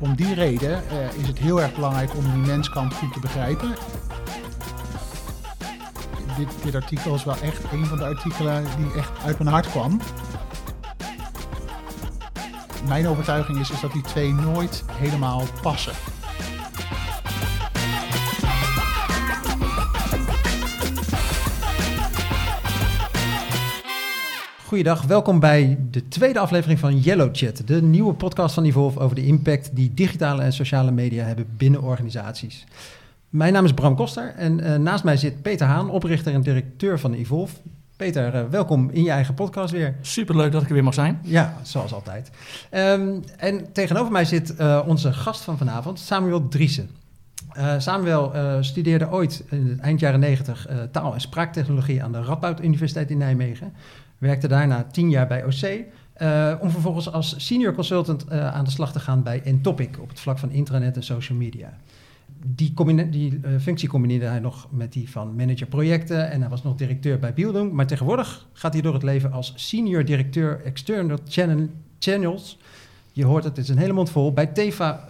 Om die reden is het heel erg belangrijk om die menskant goed te begrijpen. Dit, dit artikel is wel echt een van de artikelen die echt uit mijn hart kwam mijn overtuiging is, is dat die twee nooit helemaal passen. Goeiedag, welkom bij de tweede aflevering van Yellow Chat, de nieuwe podcast van Evolve over de impact die digitale en sociale media hebben binnen organisaties. Mijn naam is Bram Koster en uh, naast mij zit Peter Haan, oprichter en directeur van Evolve. Peter, uh, welkom in je eigen podcast weer. Superleuk dat ik er weer mag zijn. Ja, zoals altijd. Um, en tegenover mij zit uh, onze gast van vanavond, Samuel Driessen. Uh, Samuel studeerde ooit in het eind jaren 90 taal- en spraaktechnologie aan de Radboud Universiteit in Nijmegen. Werkte daarna tien jaar bij OC. om vervolgens als senior consultant aan de slag te gaan bij Entopic op het vlak van intranet en social media die, die uh, functie combineerde hij nog met die van manager projecten en hij was nog directeur bij Bieldoen. Maar tegenwoordig gaat hij door het leven als senior directeur external channels. Je hoort het, het is een hele mond vol bij Teva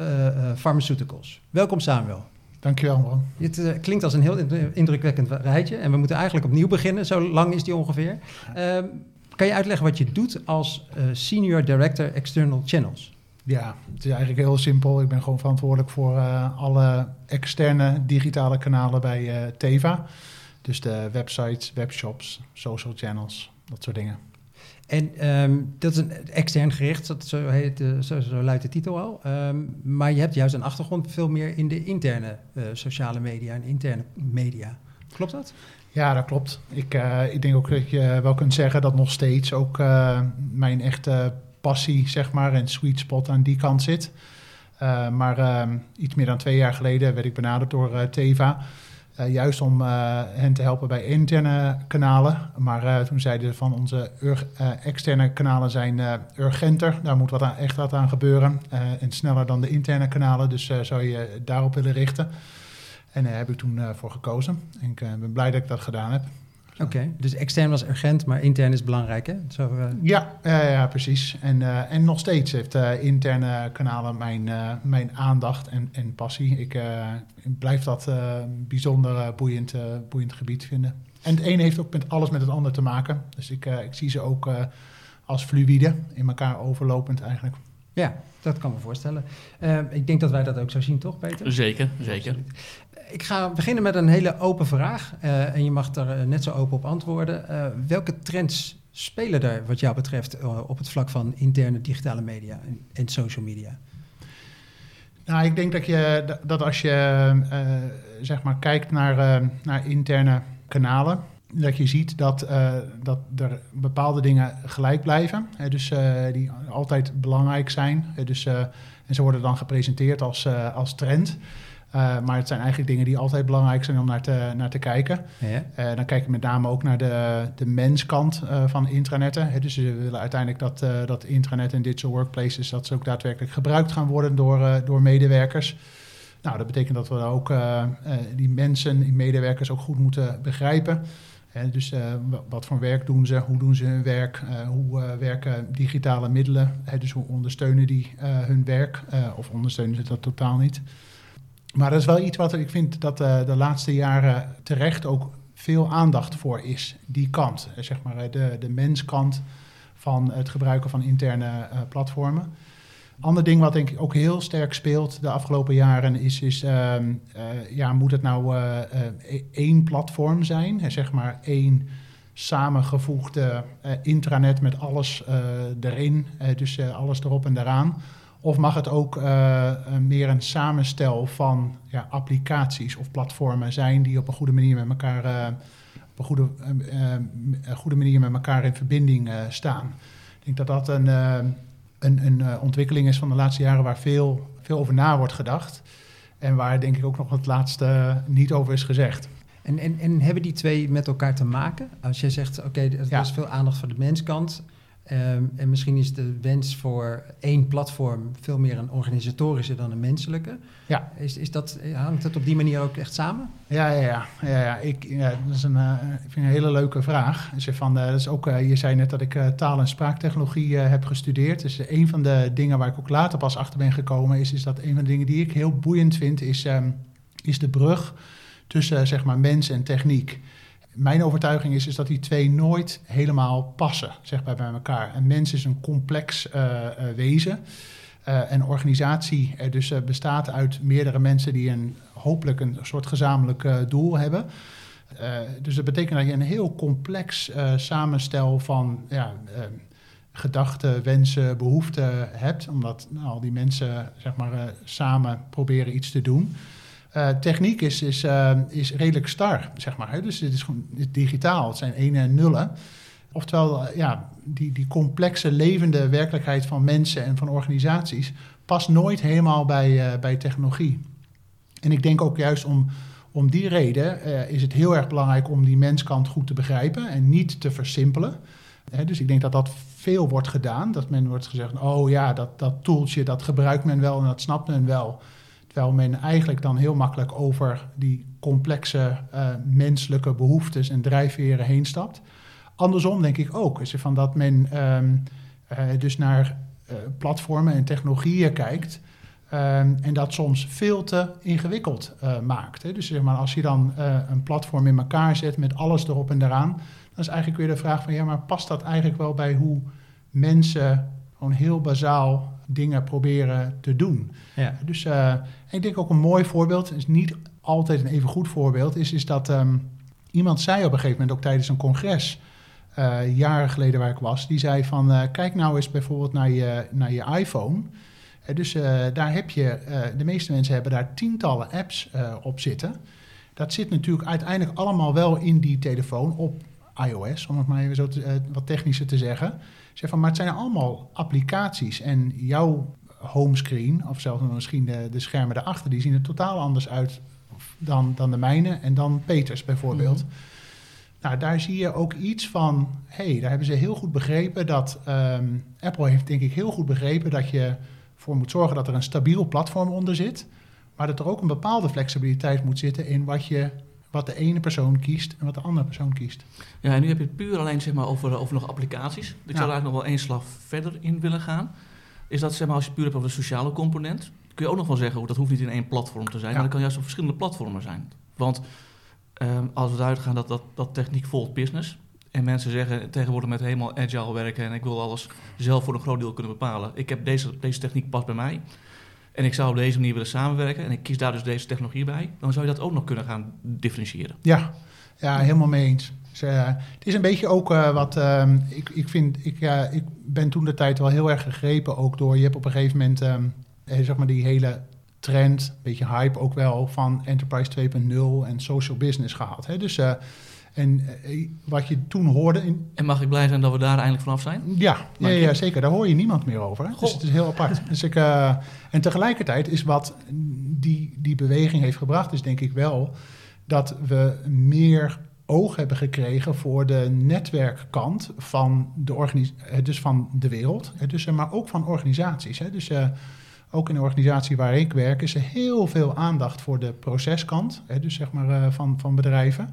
Pharmaceuticals. Welkom Samuel. Dankjewel man. Het klinkt als een heel indrukwekkend rijtje en we moeten eigenlijk opnieuw beginnen. Zo lang is die ongeveer. Ehm, kan je uitleggen wat je doet als senior director external channels? Ja, het is eigenlijk heel simpel. Ik ben gewoon verantwoordelijk voor uh, alle externe digitale kanalen bij uh, Teva. Dus de websites, webshops, social channels, dat soort dingen. En um, dat is een extern gericht, dat zo, heet, uh, zo, zo, luidt de titel al. Um, maar je hebt juist een achtergrond veel meer in de interne sociale media en interne media. Klopt dat? Ja, dat klopt. Ik, ik denk ook dat je wel kunt zeggen dat nog steeds ook mijn echte passie, zeg maar, en sweet spot aan die kant zit. Uh, maar uh, iets meer dan twee jaar geleden werd ik benaderd door Teva. juist om hen te helpen bij interne kanalen. Maar toen zeiden ze van onze externe kanalen zijn urgenter. Daar moet wat aan, echt wat aan gebeuren. en sneller dan de interne kanalen. Dus zou je daarop willen richten. En daar heb ik toen voor gekozen. En ik ben blij dat ik dat gedaan heb. Oké, dus extern was urgent, maar intern is belangrijk, hè? Zo, uh... ja, uh, ja, precies. En, uh, en nog steeds heeft interne kanalen mijn, mijn aandacht en, en passie. Ik blijf dat een bijzonder boeiend, boeiend gebied vinden. En het ene heeft ook met alles met het ander te maken. Dus ik, ik zie ze ook als fluïde, in elkaar overlopend eigenlijk. Ja, dat kan me voorstellen. ik denk dat wij dat ook zo zien, toch, Peter? Zeker, zeker ik ga beginnen met een hele open vraag. Uh, en je mag er eh, net zo open op antwoorden. Uh, welke trends spelen er, wat jou betreft, op het vlak van interne digitale media en, en, social media? Nou, ik denk dat, je, dat als je zeg maar kijkt naar, naar interne kanalen, dat je ziet dat, dat er bepaalde dingen gelijk blijven. Hè, dus die altijd belangrijk zijn. dus, en ze worden dan gepresenteerd als, als trend. Maar het zijn eigenlijk dingen die altijd belangrijk zijn om naar te, naar te kijken. Ja. Dan kijk ik met name ook naar de, de menskant van intranetten. Hè, dus we willen uiteindelijk dat, dat intranet en digital workplaces... dat ze ook daadwerkelijk gebruikt gaan worden door, door medewerkers. Nou, dat betekent dat we ook die mensen, die medewerkers ook goed moeten begrijpen. Dus wat voor werk doen ze, hoe doen ze hun werk, hoe werken digitale middelen. dus hoe ondersteunen die hun werk of ondersteunen ze dat totaal niet... Maar dat is wel iets wat ik vind dat de laatste jaren terecht ook veel aandacht voor is. Die kant, eh, zeg maar eh, de, de menskant van het gebruiken van interne platformen. Ander ding wat denk ik ook heel sterk speelt de afgelopen jaren is, is uh, uh, ja, moet het nou e-, één platform zijn? zeg maar één samengevoegde intranet met alles erin, dus alles erop en eraan. Of mag het ook meer een samenstel van ja, applicaties of platformen zijn die op een goede manier met elkaar, op een goede, uh, goede manier met elkaar in verbinding staan? Ik denk dat dat een, een, een ontwikkeling is van de laatste jaren waar veel, veel over na wordt gedacht. En waar denk ik ook nog het laatste niet over is gezegd. En, en, en hebben die twee met elkaar te maken? Als jij zegt, oké, okay, er is veel aandacht voor de menskant Ehm, en misschien is de wens voor één platform veel meer een organisatorische dan een menselijke. Ja. Is, is dat, hangt dat op die manier ook echt samen? Ja, ja, ja. ja, ja. Ik, ja dat is een, uh, ik vind een hele leuke vraag. Dus van, uh, dat is ook, uh, je zei net dat ik taal- en spraaktechnologie heb gestudeerd. Dus een van de dingen waar ik ook later pas achter ben gekomen... is, is dat een van de dingen die ik heel boeiend vind... is, um, is de brug tussen zeg maar, mens en techniek mijn overtuiging is, is dat die twee nooit helemaal passen zeg maar, bij elkaar. Een mens is een complex uh, uh, wezen. Uh, een organisatie dus bestaat uit meerdere mensen die een, hopelijk een soort gezamenlijk doel hebben. dus dat betekent dat je een heel complex samenstel van ja, gedachten, wensen, behoeften hebt. Omdat al die mensen zeg maar, samen proberen iets te doen. Uh, techniek is, is, uh, is redelijk star, zeg maar. Dus het is gewoon digitaal, het zijn ene en nullen. Oftewel, uh, ja, die, die complexe levende werkelijkheid van mensen en van organisaties past nooit helemaal bij, bij technologie. En ik denk ook juist om, om die reden is het heel erg belangrijk om die menskant goed te begrijpen en niet te versimpelen. Dus ik denk dat dat veel wordt gedaan. Dat men wordt gezegd, oh ja, dat, dat toeltje, dat gebruikt men wel en dat snapt men wel. Terwijl men eigenlijk dan heel makkelijk over die complexe uh, menselijke behoeftes en drijfveren heen stapt. Andersom denk ik ook, is er van dat men um, uh, dus naar uh, platformen en technologieën kijkt. Um, en dat soms veel te ingewikkeld maakt. Hè. Dus zeg maar, als je dan een platform in elkaar zet met alles erop en eraan, dan is eigenlijk weer de vraag van ja, maar past dat eigenlijk wel bij hoe mensen gewoon heel bazaal dingen proberen te doen. Ja. Dus uh, ik denk ook een mooi voorbeeld, is niet altijd een even goed voorbeeld, is, is dat um, iemand zei op een gegeven moment ook tijdens een congres, uh, jaren geleden waar ik was, die zei van uh, kijk nou eens bijvoorbeeld naar je, naar je iPhone. dus daar heb je, de meeste mensen hebben daar tientallen apps op zitten. Dat zit natuurlijk uiteindelijk allemaal wel in die telefoon op iOS, om het maar even zo te, wat technischer te zeggen. Zeg van, maar het zijn allemaal applicaties en jouw homescreen, of zelfs misschien de, de schermen daarachter, die zien er totaal anders uit dan, dan de mijne en dan Peters bijvoorbeeld. Mm. Nou, daar zie je ook iets van, hé, hey, daar hebben ze heel goed begrepen dat, um, Apple heeft denk ik heel goed begrepen dat je voor moet zorgen dat er een stabiel platform onder zit, maar dat er ook een bepaalde flexibiliteit moet zitten in wat je wat de ene persoon kiest en wat de andere persoon kiest. Ja, en nu heb je het puur alleen zeg maar, over, over nog applicaties. Ik Ja. zou daar eigenlijk nog wel één slag verder in willen gaan. Is dat zeg maar, als je puur hebt over de sociale component, kun je ook nog wel zeggen, oh, dat hoeft niet in één platform te zijn, Ja. maar dat kan juist op verschillende platformen zijn. Want ehm, als we eruit gaan dat, dat, dat techniek volgt business, en mensen zeggen tegenwoordig met helemaal agile werken en ik wil alles zelf voor een groot deel kunnen bepalen. Ik heb deze, deze techniek past bij mij. En ik zou op deze manier willen samenwerken en ik kies daar dus deze technologie bij, dan zou je dat ook nog kunnen gaan differentiëren. Ja, ja helemaal mee eens. Dus, eh, het is een beetje ook eh, wat ehm, ik, ik vind. Ik, ja, ik ben toen de tijd wel heel erg gegrepen ook door. Je hebt op een gegeven moment ehm, eh, zeg maar die hele trend, een beetje hype ook wel van Enterprise 2.0 en social business gehad. Hè? Dus en eh, wat je toen hoorde in, En mag ik blij zijn dat we daar eindelijk vanaf zijn? Ja, ja, ja, zeker. Daar hoor je niemand meer over. Hè? Dus het is heel apart. Dus ik, eh, en tegelijkertijd is wat die, die beweging heeft gebracht, is denk ik wel dat we meer oog hebben gekregen voor de netwerkkant van de, eh, dus van de wereld. Dus, eh, maar ook van organisaties. Hè? Dus eh, ook in de organisatie waar ik werk is er heel veel aandacht voor de proceskant. Hè? Dus zeg maar eh, van, van bedrijven.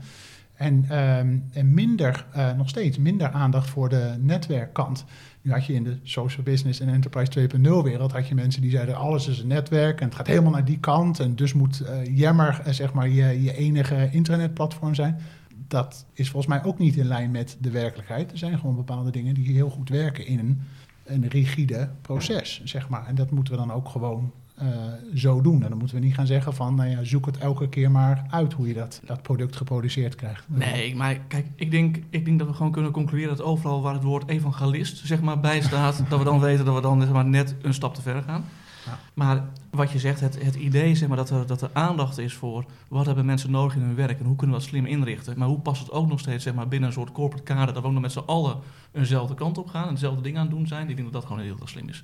En, ehm, en minder, eh, nog steeds minder aandacht voor de netwerkkant. Nu had je in de social business en enterprise 2.0 wereld had je mensen die zeiden alles is een netwerk en het gaat helemaal naar die kant en dus moet eh, Yammer eh, zeg maar je, je enige internetplatform zijn. Dat is volgens mij ook niet in lijn met de werkelijkheid. Er zijn gewoon bepaalde dingen die heel goed werken in een, een rigide proces, zeg maar. En dat moeten we dan ook gewoon eh, zo doen. En dan moeten we niet gaan zeggen van, nou ja, zoek het elke keer maar uit hoe je dat, dat product geproduceerd krijgt. Nee, maar kijk, ik denk, ik denk dat we gewoon kunnen concluderen dat overal waar het woord evangelist zeg maar, bij staat, dat we dan weten dat we dan zeg maar, net een stap te ver gaan. Ja. Maar wat je zegt, het, het idee zeg maar, dat, er, dat er aandacht is voor wat hebben mensen nodig in hun werk en hoe kunnen we dat slim inrichten. Maar hoe past het ook nog steeds zeg maar, binnen een soort corporate kader dat we ook nog met z'n allen eenzelfde kant op gaan en dezelfde dingen aan het doen zijn. Ik denk dat dat gewoon heel erg slim is.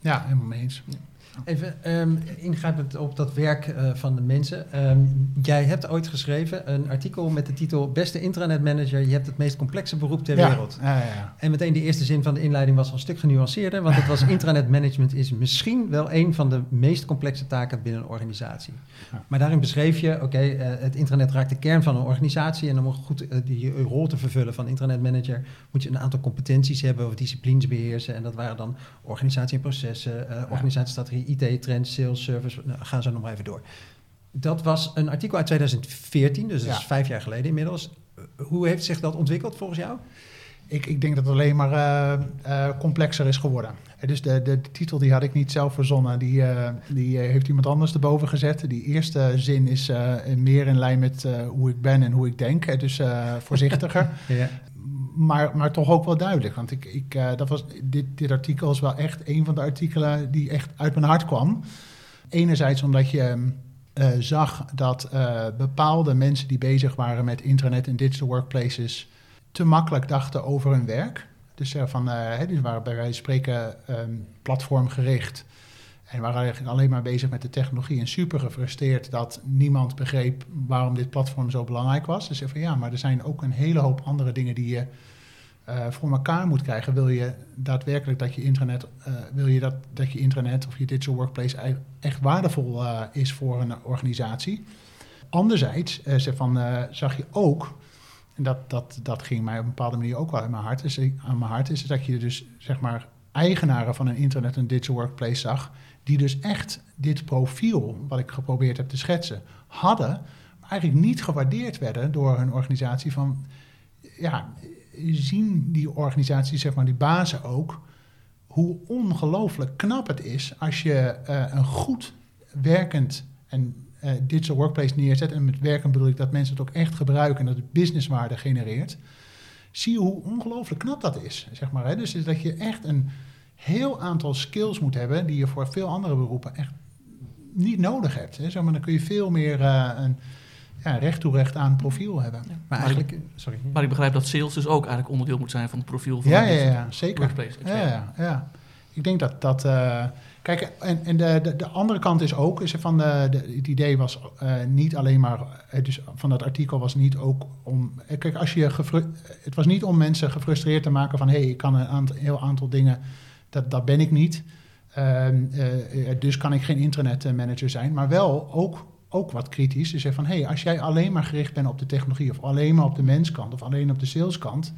Ja, helemaal mee eens. Even um, ingrijpend op dat werk uh, van de mensen. Um, jij hebt ooit geschreven een artikel met de titel Beste intranetmanager, je hebt het meest complexe beroep ter Ja. wereld. Ja, ja, ja. En meteen de eerste zin van de inleiding was al een stuk genuanceerder, want het was intranet management is misschien wel een van de meest complexe taken binnen een organisatie. Maar daarin beschreef je, oké, eh, het intranet raakt de kern van een organisatie en om goed eh, die rol te vervullen van intranet manager moet je een aantal competenties hebben of disciplines beheersen en dat waren dan organisatie en processen, eh, organisatiestrategie, IT, trends, sales, service, nou, ga zo nog maar even door. Dat was een artikel uit 2014, dus dat Ja. is vijf jaar geleden inmiddels. Hoe heeft zich dat ontwikkeld volgens jou? Ik, ik denk dat het alleen maar eh, eh, complexer is geworden. Eh, Dus de, de, de titel die had ik niet zelf verzonnen. Die, eh, die eh, heeft iemand anders erboven gezet. Die eerste zin is eh, meer in lijn met eh, hoe ik ben en hoe ik denk. Eh, Dus eh, voorzichtiger. Ja. Maar, maar toch ook wel duidelijk. Want ik, ik, eh, dat was, dit, dit artikel is wel echt een van de artikelen die echt uit mijn hart kwam. Enerzijds omdat je eh, zag dat eh, bepaalde mensen die bezig waren met internet en digital workplaces te makkelijk dachten over hun werk. Dus van, waren bij wijze van spreken ehm, platformgericht. En waren alleen maar bezig met de technologie. En super gefrustreerd dat niemand begreep waarom dit platform zo belangrijk was. Dus van ja, maar er zijn ook een hele hoop andere dingen die je eh, voor elkaar moet krijgen. Wil je daadwerkelijk dat je intranet, eh, wil je dat, dat je intranet of je digital workplace echt waardevol eh, is voor een organisatie. Anderzijds van, zag je ook, en dat, dat, dat ging mij op een bepaalde manier ook wel aan mijn hart, is, aan mijn hart, is dat je dus zeg maar eigenaren van een internet en digital workplace zag, die dus echt dit profiel, wat ik geprobeerd heb te schetsen, hadden, maar eigenlijk niet gewaardeerd werden door hun organisatie van, ja, zien die organisaties, zeg maar die bazen ook, hoe ongelooflijk knap het is als je eh, een goed werkend en eh, digital workplace neerzet. En met werken bedoel ik dat mensen het ook echt gebruiken en dat het businesswaarde genereert. Zie je hoe ongelooflijk knap dat is. Zeg maar, hè? Dus is dat je echt een heel aantal skills moet hebben die je voor veel andere beroepen echt niet nodig hebt. Hè? Zeg maar, dan kun je veel meer eh, een ja, recht toe recht aan profiel hebben. Maar Maar eigenlijk, sorry. Maar ik begrijp dat sales dus ook eigenlijk onderdeel moet zijn van het profiel van Ja, ja, ja, zeker. workplace Ja, ja, ja. Ik denk dat dat. eh, kijk, en, en de, de, de andere kant is ook, is er van de, de, het idee was eh, niet alleen maar, eh, dus van dat artikel was niet ook om. Kijk, als je het was niet om mensen gefrustreerd te maken van hé, hey, ik kan een aantal, heel aantal dingen, dat, dat ben ik niet. Ehm, eh, eh, dus kan ik geen internetmanager zijn, maar wel ook, ook wat kritisch. Dus zeggen van hé, hey, als jij alleen maar gericht bent op de technologie of alleen maar op de menskant of alleen op de saleskant,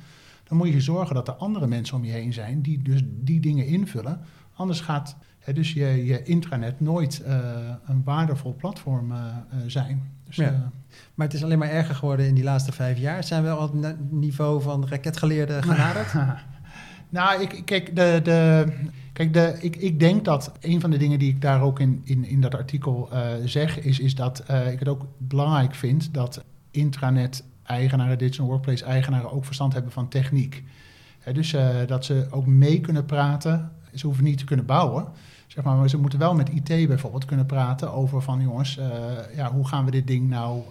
dan moet je zorgen dat er andere mensen om je heen zijn die dus die dingen invullen. Anders gaat hè, dus je, je intranet nooit eh, een waardevol platform eh, eh, zijn. Dus, Ja. Maar het is alleen maar erger geworden in die laatste vijf jaar. Zijn we al het niveau van raketgeleerden genaderd? nou, ik, ik- kijk, de, de, kijk de, ik, ik denk dat een van de dingen die ik daar ook in, in, in dat artikel eh, zeg, is, is dat eh, ik het ook belangrijk vind dat intranet-eigenaren, digital workplace-eigenaren ook verstand hebben van techniek. Dus eh, dat ze ook mee kunnen praten. Ze hoeven niet te kunnen bouwen, zeg maar, ze moeten wel met IT bijvoorbeeld kunnen praten over van jongens, ja, hoe gaan we dit ding nou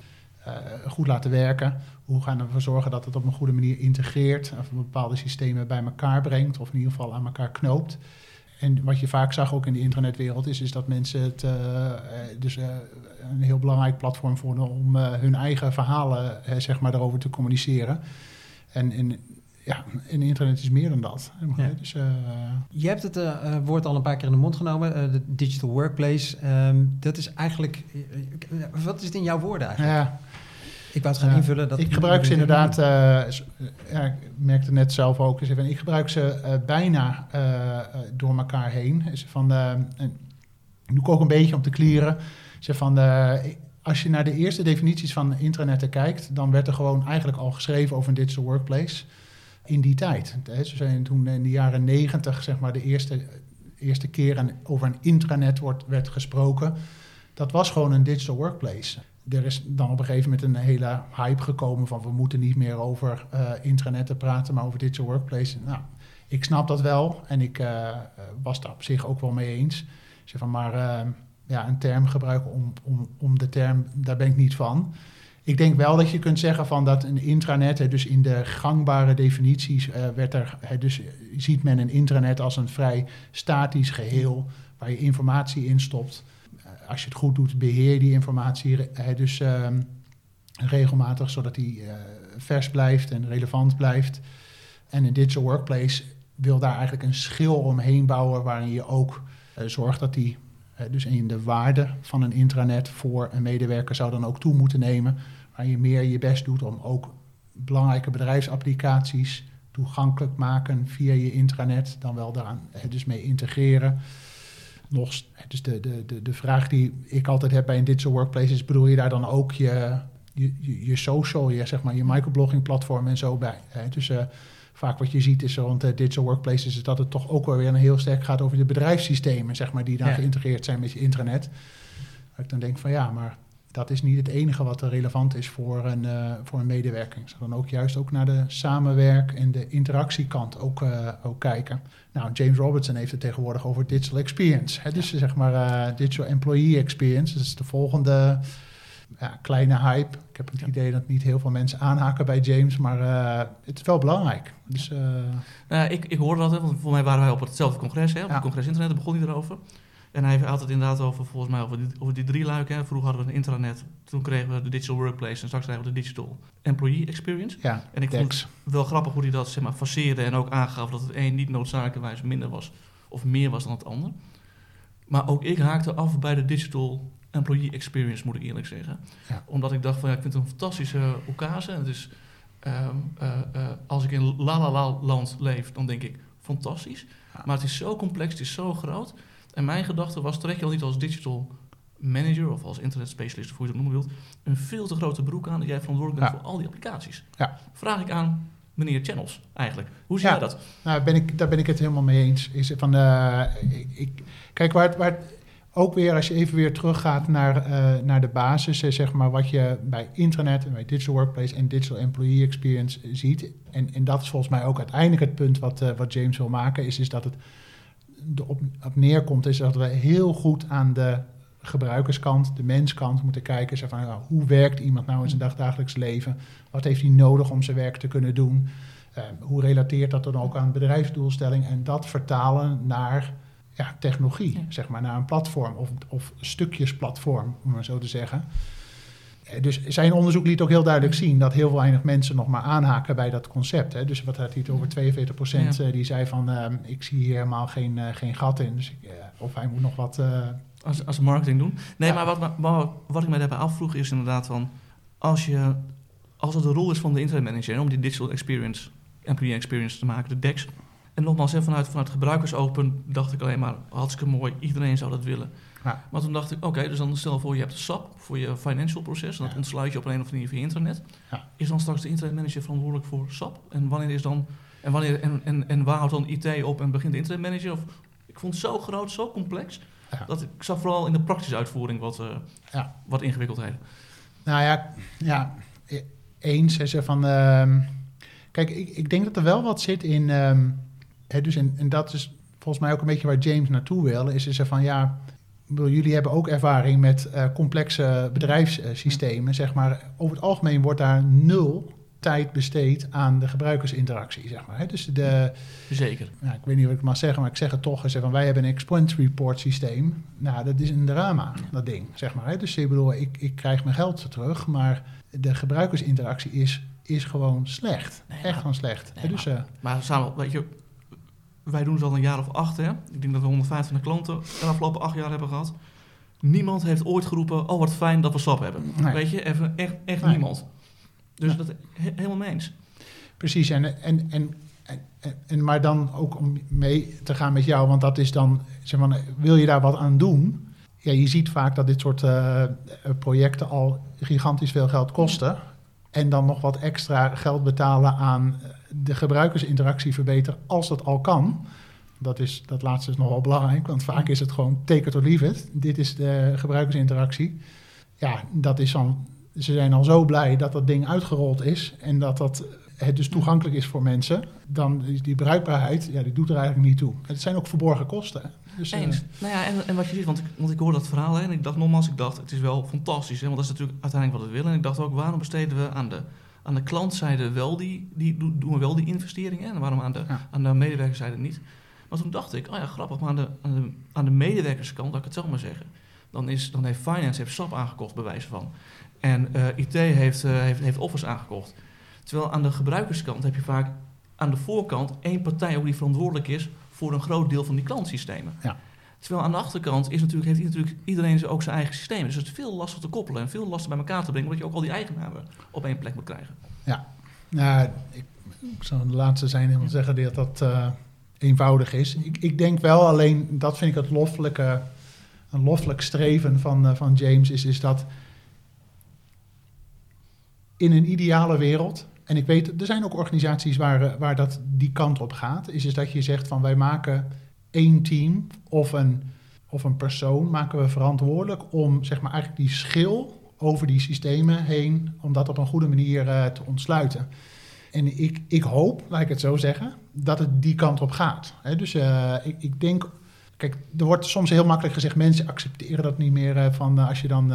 goed laten werken? Hoe gaan we ervoor zorgen dat het op een goede manier integreert of bepaalde systemen bij elkaar brengt of in ieder geval aan elkaar knoopt? En wat je vaak zag ook in de internetwereld is, is dat mensen het eh, eh, dus eh, een heel belangrijk platform vonden om hun eigen verhalen zeg maar daarover te communiceren. En, en ja, en internet is meer dan dat. Ja. Dus, Je hebt het woord al een paar keer in de mond genomen, de digital workplace. Ehm, dat is eigenlijk, wat is het in jouw woorden eigenlijk? ja, Ik wou het gaan invullen. Dat ik gebruik ze inderdaad, eh, s- ja, ik merkte net zelf ook, is even, ik gebruik ze eh, bijna eh, eh, door elkaar heen. Van, eh, en doe ik ook een beetje om te klieren. Zeg van, eh, als je naar de eerste definities van intranetten kijkt, dan werd er gewoon eigenlijk al geschreven over een digital workplace in die tijd. Ze zijn toen in de jaren negentig, zeg maar, de eerste, eerste keer over een intranet wordt, werd gesproken. Dat was gewoon een digital workplace. Er is dan op een gegeven moment een hele hype gekomen van we moeten niet meer over eh intranetten praten, maar over digital workplace. Nou, ik snap dat wel en ik eh, was daar op zich ook wel mee eens. Zeg van, maar eh, ja, een term gebruiken om, om, om de term, daar ben ik niet van. Ik denk wel dat je kunt zeggen van dat een intranet, dus in de gangbare definities, werd er, dus ziet men een intranet als een vrij statisch geheel, waar je informatie in stopt. Eh, als je het goed doet, beheer die informatie dus ehm, regelmatig, zodat die vers blijft en relevant blijft. En een digital workplace wil daar eigenlijk een schil omheen bouwen waarin je ook zorgt dat die dus in de waarde van een intranet voor een medewerker zou dan ook toe moeten nemen. Waar je meer je best doet om ook belangrijke bedrijfsapplicaties toegankelijk maken via je intranet, dan wel daaraan dus mee integreren. Nog, dus de, de, de, de vraag die ik altijd heb bij een digital workplace is, bedoel je daar dan ook je, je, je social, je, zeg maar, je microblogging platform en zo bij? Hè? Dus uh, vaak wat je ziet is rond uh, digital workplaces is dat het toch ook wel weer een heel sterk gaat over de bedrijfssystemen, zeg maar, die dan geïntegreerd zijn met je intranet. Dat ik dan denk van ja, maar dat is niet het enige wat er relevant is voor een, uh, voor een medewerking. Ik zou dan ook juist ook naar de samenwerk- en de interactiekant ook, uh, ook kijken. Nou, James Robertson heeft het tegenwoordig over digital experience. Hè? Dus zeg maar uh, digital employee experience. Dat is de volgende ja, kleine hype. Ik heb het idee dat niet heel veel mensen aanhaken bij James, maar het is wel belangrijk. Dus, nou, ik, ik hoorde dat, hè, want voor mij waren wij op hetzelfde congres, hè, op het congres internet, begon hij erover. En hij had het inderdaad over, volgens mij, over die, over die drie luiken. Vroeger hadden we een intranet, toen kregen we de digital workplace en straks krijgen we de digital employee experience. Ja, en ik vond het wel grappig hoe hij dat zeg maar, faceerde en ook aangaf dat het een niet noodzakelijkerwijs minder was of meer was dan het ander. Maar ook ik haakte af bij de digital employee experience, moet ik eerlijk zeggen. Ja. Omdat ik dacht van ja, ik vind het een fantastische occasie. En het is, ehm, eh, eh, als ik in la la la land leef, dan denk ik fantastisch. Maar het is zo complex, het is zo groot. En mijn gedachte was, trek je al niet als digital manager of als internet specialist, of hoe je het noemen wilt, een veel te grote broek aan dat jij verantwoordelijk bent voor al die applicaties. Ja. Vraag ik aan meneer Channels eigenlijk. Hoe zie jij dat? Nou, ben ik, daar ben ik het helemaal mee eens. Is van, uh, ik, kijk, waar, waar ook weer, als je even weer teruggaat naar, uh, naar de basis, zeg maar, wat je bij internet en bij digital workplace en digital employee experience ziet. En, en dat is volgens mij ook uiteindelijk het punt wat, wat James wil maken, is, is dat het op, op neerkomt, is dat we heel goed aan de gebruikerskant, de menskant moeten kijken. Zeg van, nou, hoe werkt iemand nou in zijn dagdagelijks leven? Wat heeft hij nodig om zijn werk te kunnen doen? Uh, hoe relateert dat dan ook aan bedrijfsdoelstelling? En dat vertalen naar ja, technologie, zeg maar, naar een platform of, of stukjes platform, om maar zo te zeggen. Eh, dus zijn onderzoek liet ook heel duidelijk zien dat heel weinig mensen nog maar aanhaken bij dat concept. Hè. Dus wat had hij het over 42 procent eh, die zei van uh, ik zie hier helemaal geen, uh, geen gat in. Dus ik, of hij moet nog wat... Als, als marketing doen. Nee, maar wat, wat, wat ik mij daarbij afvroeg is inderdaad van... Als, je, als het de rol is van de internet manager om die digital experience, employee experience te maken, de DEX... En nogmaals, vanuit, vanuit gebruikersopen dacht ik alleen maar hartstikke mooi, iedereen zou dat willen. Ja. Maar toen dacht ik, oké, dus dan stel voor je hebt SAP voor je financial proces. En dat ontsluit je op een of andere manier via internet. Ja. Is dan straks de internetmanager verantwoordelijk voor SAP? En wanneer is dan. En, wanneer, en, en, en waar houdt dan IT op en begint de internetmanager? Of, ik vond het zo groot, zo complex. Dat ik, zag vooral in de praktische uitvoering wat, uh, wat ingewikkeldheden. Nou ja, ja e-, eens. Ze van. Uh, kijk, ik, ik denk dat er wel wat zit in. Um, hè, dus en, en dat is volgens mij ook een beetje waar James naartoe wil. Is er van ja jullie hebben ook ervaring met uh, complexe bedrijfssystemen. Zeg maar. Over het algemeen wordt daar nul tijd besteed aan de gebruikersinteractie. Zeg maar. Dus de, Zeker. Nou, ik weet niet wat ik mag zeggen, maar ik zeg het toch. Van, wij hebben een expense report systeem. Nou, dat is een drama, dat ding. Zeg maar. Dus ik bedoel, ik, ik krijg mijn geld terug, maar de gebruikersinteractie is, is gewoon slecht. Echt gewoon slecht. Nee, dus, maar, uh, maar samen, weet je, wij doen het al een jaar of acht. Hè? Ik denk dat we 125 klanten de afgelopen acht jaar hebben gehad. Niemand heeft ooit geroepen, oh wat fijn dat we SAP hebben. Weet je, even, echt, echt niemand. Dus dat helemaal mee eens. Precies, en, en, en, en, en, maar dan ook om mee te gaan met jou, want dat is dan, zeg maar, wil je daar wat aan doen? Ja, je ziet vaak dat dit soort uh, projecten al gigantisch veel geld kosten. En dan nog wat extra geld betalen aan de gebruikersinteractie verbeteren als dat al kan. Dat, is, dat laatste is nogal belangrijk, want vaak is het gewoon take it or leave it. Dit is de gebruikersinteractie. Ja, dat is dan, ze zijn al zo blij dat dat ding uitgerold is en dat dat het dus toegankelijk is voor mensen. Dan is die bruikbaarheid, ja, die doet er eigenlijk niet toe. Het zijn ook verborgen kosten. Dus, Eens. Uh, nou ja, en, en, wat je ziet, want ik, want ik hoor dat verhaal hè, en ik dacht nogmaals, ik dacht, het is wel fantastisch, hè, want dat is natuurlijk uiteindelijk wat we willen. En ik dacht ook, waarom besteden we aan de aan de klantzijde wel die, die doen we wel die investeringen en waarom aan de, aan de medewerkerzijde niet. Maar toen dacht ik, oh ja, grappig, maar aan de, aan de, aan de medewerkerskant, laat ik het zo maar zeggen, dan, is, dan heeft finance heeft SAP aangekocht, bij wijze van. En eh, IT heeft, eh, heeft, heeft Office aangekocht. Terwijl aan de gebruikerskant heb je vaak aan de voorkant één partij ook die verantwoordelijk is voor een groot deel van die klantsystemen. Ja. Terwijl aan de achterkant is natuurlijk, heeft natuurlijk iedereen ook zijn eigen systeem. Dus het is veel lastig te koppelen en veel lastig bij elkaar te brengen, omdat je ook al die eigenaren op één plek moet krijgen. Nou, ik, ik zou de laatste zijn en zeggen dat dat eh, eenvoudig is. Ik, ik denk wel, alleen dat vind ik het loffelijke, een loffelijk streven van, eh, van James, is, is dat in een ideale wereld, en ik weet, er zijn ook organisaties waar, eh, waar dat die kant op gaat, is, is dat je zegt van wij maken één team of een, of een persoon maken we verantwoordelijk om zeg maar eigenlijk die schil over die systemen heen, om dat op een goede manier eh, te ontsluiten. En ik, ik hoop, laat ik het zo zeggen, dat het die kant op gaat. Hè, dus eh, ik, ik denk, kijk, er wordt soms heel makkelijk gezegd, mensen accepteren dat niet meer eh, van als je dan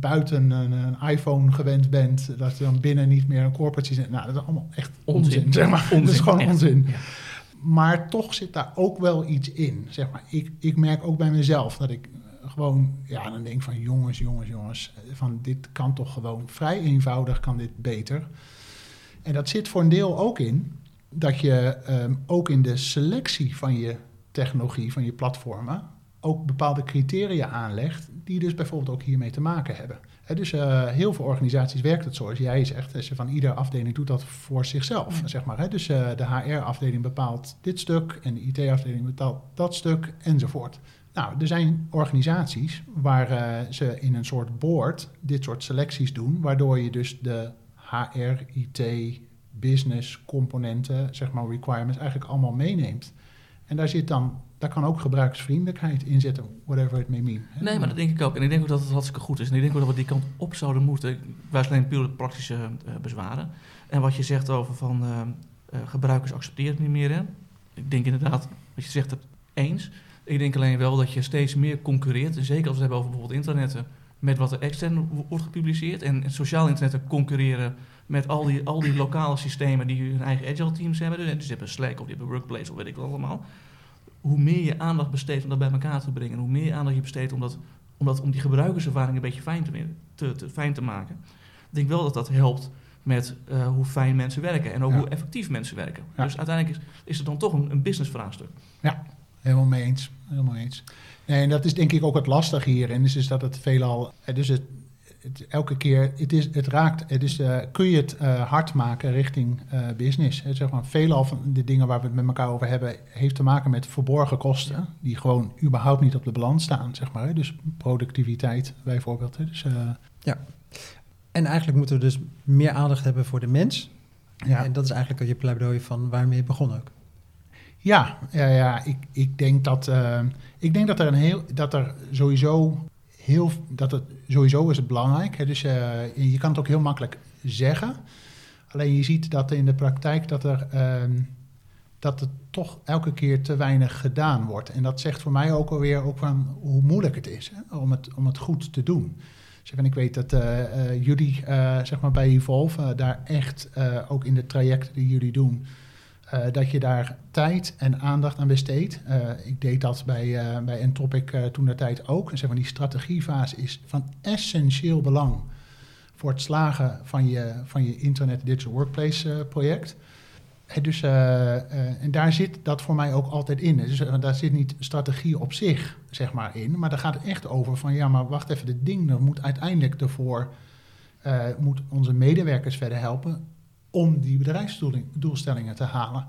buiten een, een iPhone gewend bent, dat je dan binnen niet meer een corporate systeem. Nou, dat is allemaal echt onzin, Onzin. zeg maar. dat is gewoon echt. onzin. Ja. Maar toch zit daar ook wel iets in. Zeg maar. ik, ik merk ook bij mezelf dat ik gewoon, ja, dan denk van jongens, jongens, jongens, van dit kan toch gewoon vrij eenvoudig, kan dit beter. En dat zit voor een deel ook in dat je ehm, ook in de selectie van je technologie, van je platformen, ook bepaalde criteria aanlegt, die dus bijvoorbeeld ook hiermee te maken hebben. Dus eh, heel veel organisaties werkt het zoals jij zegt, als je van iedere afdeling doet dat voor zichzelf. Ja. Zeg maar, hè. Dus eh, de HR-afdeling bepaalt dit stuk en de IT-afdeling bepaalt dat stuk enzovoort. Nou, er zijn organisaties waar eh, ze in een soort board dit soort selecties doen, waardoor je dus de HR, IT, business componenten, zeg maar requirements, eigenlijk allemaal meeneemt. En daar zit dan, daar kan ook gebruiksvriendelijkheid in zitten, whatever it may mean. Nee, maar dat denk ik ook. En ik denk ook dat het hartstikke goed is. En ik denk ook dat we die kant op zouden moeten. Wij zijn puur praktische eh, bezwaren. En wat je zegt over van eh, eh, gebruikers accepteren het niet meer. Ik denk inderdaad, wat je zegt, het eens. Ik denk alleen wel dat je steeds meer concurreert. Zeker als we het hebben over bijvoorbeeld internetten. Met wat er extern wo- wordt gepubliceerd. En, sociaal internetten concurreren met al die, al die lokale systemen die hun eigen agile teams hebben. Dus, dus ze hebben Slack of die hebben Workplace of weet ik wat allemaal. Hoe meer je aandacht besteedt om dat bij elkaar te brengen. Hoe meer aandacht je besteedt om, dat, om, dat, om die gebruikerservaring een beetje fijn te, te, te, fijn te maken. Ik denk wel dat dat helpt met eh, hoe fijn mensen werken. En ook Ja. hoe effectief mensen werken. Ja. Dus uiteindelijk is, is het dan toch een, een business vraagstuk. Helemaal mee eens. Helemaal eens. Nee, en dat is denk ik ook het lastige hier. En dus is dat het veelal. eh, Dus het, het, elke keer, het, is, het raakt. Het is, eh, kun je het eh, hard maken richting eh, business? Zeg maar, veelal van de dingen waar we het met elkaar over hebben, heeft te maken met verborgen kosten. Die gewoon überhaupt niet op de balans staan, zeg maar. Dus productiviteit bijvoorbeeld. Dus, eh, En eigenlijk moeten we dus meer aandacht hebben voor de mens. ja. En dat is eigenlijk je pleidooi van waarmee je begon ook. Ja, ja, ja ik, ik, denk dat, ik denk dat er een heel, dat er sowieso heel, dat het sowieso is het belangrijk. Hè? Dus eh, je kan het ook heel makkelijk zeggen. Alleen je ziet dat in de praktijk dat er ehm, dat het toch elke keer te weinig gedaan wordt. En dat zegt voor mij ook alweer ook van hoe moeilijk het is hè? Om, het, om het goed te doen. Zeg, en ik weet dat eh, eh, jullie zeg maar bij Evolve daar echt ook in de trajecten die jullie doen, eh, dat je daar tijd en aandacht aan besteedt. Eh, ik deed dat bij, eh bij Entropic toen de tijd ook. En zeg maar, die strategiefase is van essentieel belang voor het slagen van je, van je Internet Digital Workplace project. En, dus, en daar zit dat voor mij ook altijd in. Dus daar zit niet strategie op zich zeg maar, in, maar daar gaat het echt over van ja, maar wacht even, dit ding moet uiteindelijk ervoor, moet onze medewerkers verder helpen om die bedrijfsdoelstellingen te halen.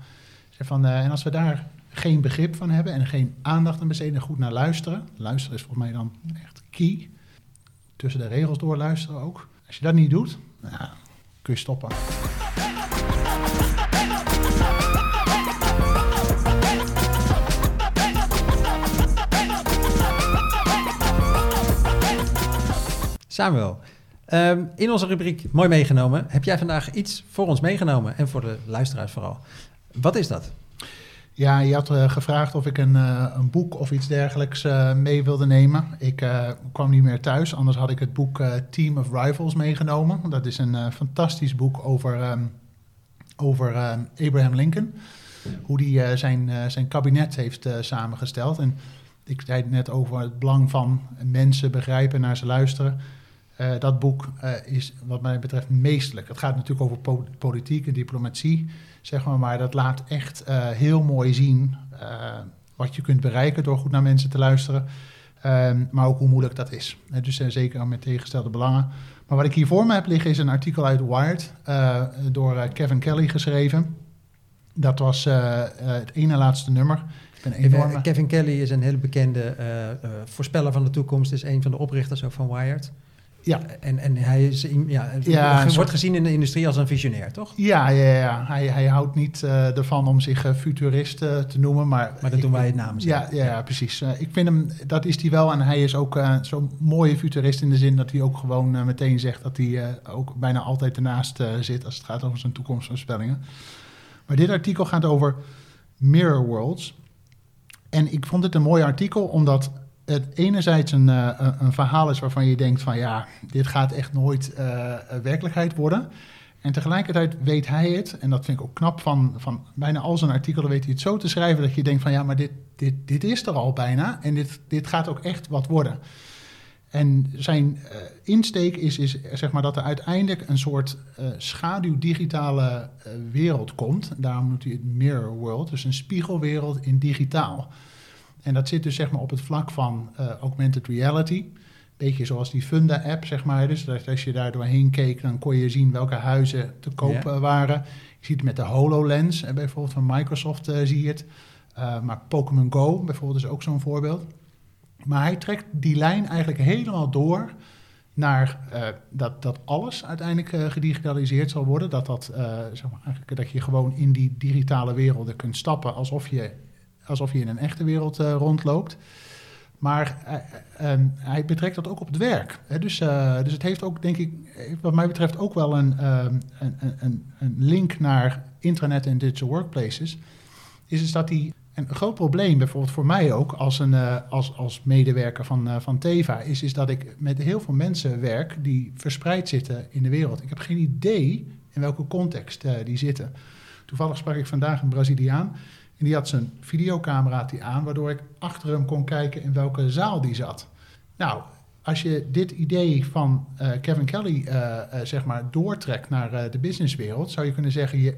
Eh, en als we daar geen begrip van hebben en geen aandacht aan besteden en goed naar luisteren, luisteren is volgens mij dan echt key, tussen de regels door luisteren ook. Als je dat niet doet, nou, kun je stoppen. Samuel, ehm, in onze rubriek Mooi meegenomen heb jij vandaag iets voor ons meegenomen en voor de luisteraars vooral. Wat is dat? Ja, je had eh, gevraagd of ik een, eh, een boek of iets dergelijks eh, mee wilde nemen. Ik kwam niet meer thuis, anders had ik het boek Team of Rivals meegenomen. Dat is een fantastisch boek over, ehm, over Abraham Lincoln. hoe hij zijn, zijn kabinet heeft samengesteld. En ik zei het net over het belang van mensen begrijpen, naar ze luisteren. Dat boek is wat mij betreft meestelijk. Het gaat natuurlijk over politiek en diplomatie, zeg maar, maar dat laat echt heel mooi zien wat je kunt bereiken door goed naar mensen te luisteren. Ehm, maar ook hoe moeilijk dat is. dus zeker met tegengestelde belangen. Maar wat ik hier voor me heb liggen is een artikel uit Wired door eh, Kevin Kelly geschreven. Dat was het ene laatste nummer. Enorme... Kevin Kelly is een hele bekende voorspeller van de toekomst. Is een van de oprichters ook van Wired. Ja. En, en hij is, ja, ja wordt gezien in de industrie als een visionair, toch? Ja, ja, ja. Hij, hij houdt niet uh, ervan om zich uh, futurist uh, te noemen. Maar, maar dat doen wij het namens ja, ja, ja, precies. ik vind hem, dat is hij wel. En hij is ook zo'n mooie futurist in de zin dat hij ook gewoon meteen zegt dat hij ook bijna altijd ernaast zit als het gaat over zijn toekomstvoorspellingen. Maar dit artikel gaat over mirror worlds. En ik vond het een mooi artikel omdat het enerzijds een, uh, een verhaal is waarvan je denkt van ja, dit gaat echt nooit uh, werkelijkheid worden. En tegelijkertijd weet hij het, en dat vind ik ook knap van, van bijna al zijn artikelen, weet hij het zo te schrijven dat je denkt van ja, maar dit, dit, dit is er al bijna en dit, dit gaat ook echt wat worden. En zijn insteek is, is zeg maar dat er uiteindelijk een soort uh, schaduwdigitale wereld komt. Daarom noemt hij het mirror world, dus een spiegelwereld in digitaal. En dat zit dus zeg maar op het vlak van uh, augmented reality. Beetje zoals die Funda-app, zeg maar. Dus dat als je daar doorheen keek, dan kon je zien welke huizen te koop waren. Je ziet het met de HoloLens, uh, bijvoorbeeld van Microsoft uh, zie je het. maar Pokémon Go bijvoorbeeld is ook zo'n voorbeeld. Maar hij trekt die lijn eigenlijk helemaal door naar dat, dat alles uiteindelijk gedigitaliseerd zal worden. Dat, dat, zeg maar, eigenlijk, dat je gewoon in die digitale werelden kunt stappen alsof je alsof je in een echte wereld uh, rondloopt. Maar uh, hij betrekt dat ook op het werk. Hè? Dus, dus het heeft ook, denk ik, wat mij betreft ook wel een, een, een, een, link naar intranet en digital workplaces. Is, is dat die een groot probleem, bijvoorbeeld voor mij ook als, een, als, als medewerker van, van Teva, is, is dat ik met heel veel mensen werk die verspreid zitten in de wereld. Ik heb geen idee in welke context die zitten. Toevallig sprak ik vandaag een Braziliaan. En die had zijn videocamera aan, waardoor ik achter hem kon kijken in welke zaal die zat. Nou, als je dit idee van uh, Kevin Kelly uh, uh, zeg maar doortrekt naar de businesswereld, zou je kunnen zeggen: je,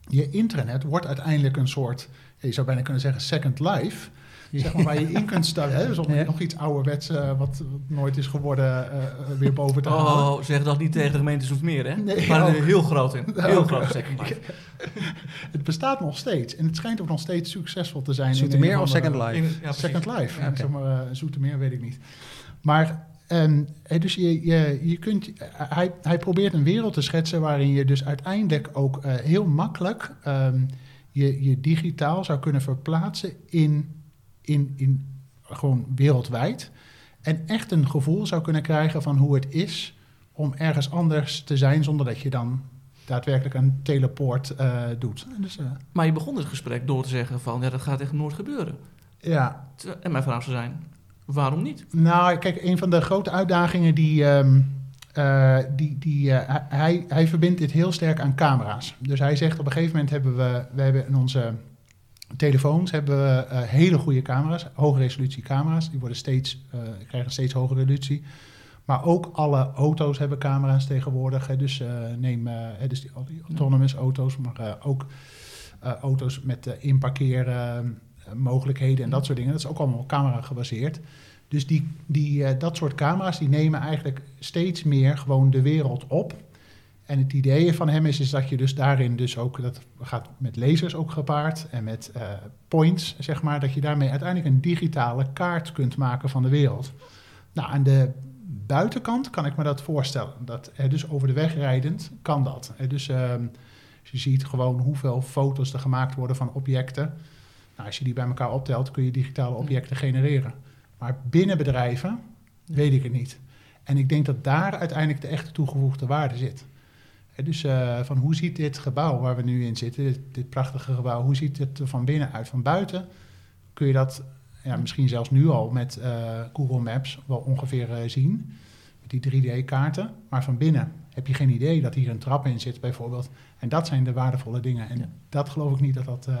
je intranet wordt uiteindelijk een soort, je zou bijna kunnen zeggen, second life. Zeg maar, waar je in kunt starten. Hè? Dus om nog iets ouderwets, uh, wat, wat, nooit is geworden, uh, weer boven te halen. Oh, zeg dat niet tegen de gemeente Zoetmeer, hè? Nee, maar oh. heel groot in. Heel groot second life. het bestaat nog steeds. En het schijnt ook nog steeds succesvol te zijn. Zoetermeer of Second Life? In, ja, second Life. Ja, okay. zeg maar, uh, Zoetermeer weet ik niet. Maar... Um, dus je, je, je kunt, hij, hij probeert een wereld te schetsen waarin je dus uiteindelijk ook uh, heel makkelijk um, je, je digitaal zou kunnen verplaatsen in in, in gewoon wereldwijd. En echt een gevoel zou kunnen krijgen van hoe het is om ergens anders te zijn zonder dat je dan daadwerkelijk een teleport uh, doet. Dus, uh, maar je begon het gesprek door te zeggen van ja, dat gaat echt nooit gebeuren. Ja. En mijn vraag zou zijn, waarom niet? Nou, kijk, een van de grote uitdagingen die... Um, uh, die, die, hij, hij verbindt dit heel sterk aan camera's. Dus hij zegt op een gegeven moment hebben we, we hebben in onze telefoons hebben we uh, hele goede camera's, hoge resolutie camera's. Die worden steeds, uh, krijgen steeds hogere resolutie. Maar ook alle auto's hebben camera's tegenwoordig. Hè. Dus uh, neem dus die, al die autonomous auto's, maar ook auto's met inparkeermogelijkheden en dat soort dingen. Dat is ook allemaal camera gebaseerd. Dus die, die, dat soort camera's die nemen eigenlijk steeds meer gewoon de wereld op. En het idee van hem is, is dat je dus daarin dus ook, dat gaat met lasers ook gepaard en met uh, points, zeg maar, dat je daarmee uiteindelijk een digitale kaart kunt maken van de wereld. Nou, aan de buitenkant kan ik me dat voorstellen. Dat, dus over de weg rijdend kan dat. Dus ehm, je ziet gewoon hoeveel foto's er gemaakt worden van objecten. Nou, als je die bij elkaar optelt, kun je digitale objecten genereren. Maar binnen bedrijven weet ik het niet. En ik denk dat daar uiteindelijk de echte toegevoegde waarde zit dus uh, van hoe ziet dit gebouw waar we nu in zitten, dit, dit, prachtige gebouw, hoe ziet het er van binnen uit? Van buiten kun je dat ja, misschien zelfs nu al met uh, Google Maps wel ongeveer uh, zien, met die 3D-kaarten. Maar van binnen heb je geen idee dat hier een trap in zit, bijvoorbeeld. En dat zijn de waardevolle dingen. En Ja. dat geloof ik niet dat dat eh,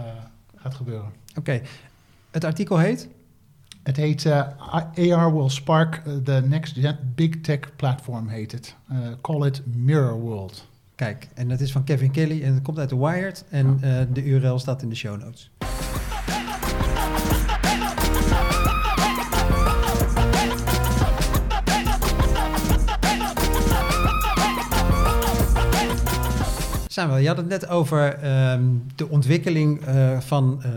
gaat gebeuren. Oké, het artikel heet? Het heet eh, AR will spark eh, the next big tech platform, heet het. Eh, call it Mirror World. Kijk, en dat is van Kevin Kelly en het komt uit de Wired. En eh, de URL staat in de show notes. Samuel, je had het net over ehm, de ontwikkeling eh, van eh,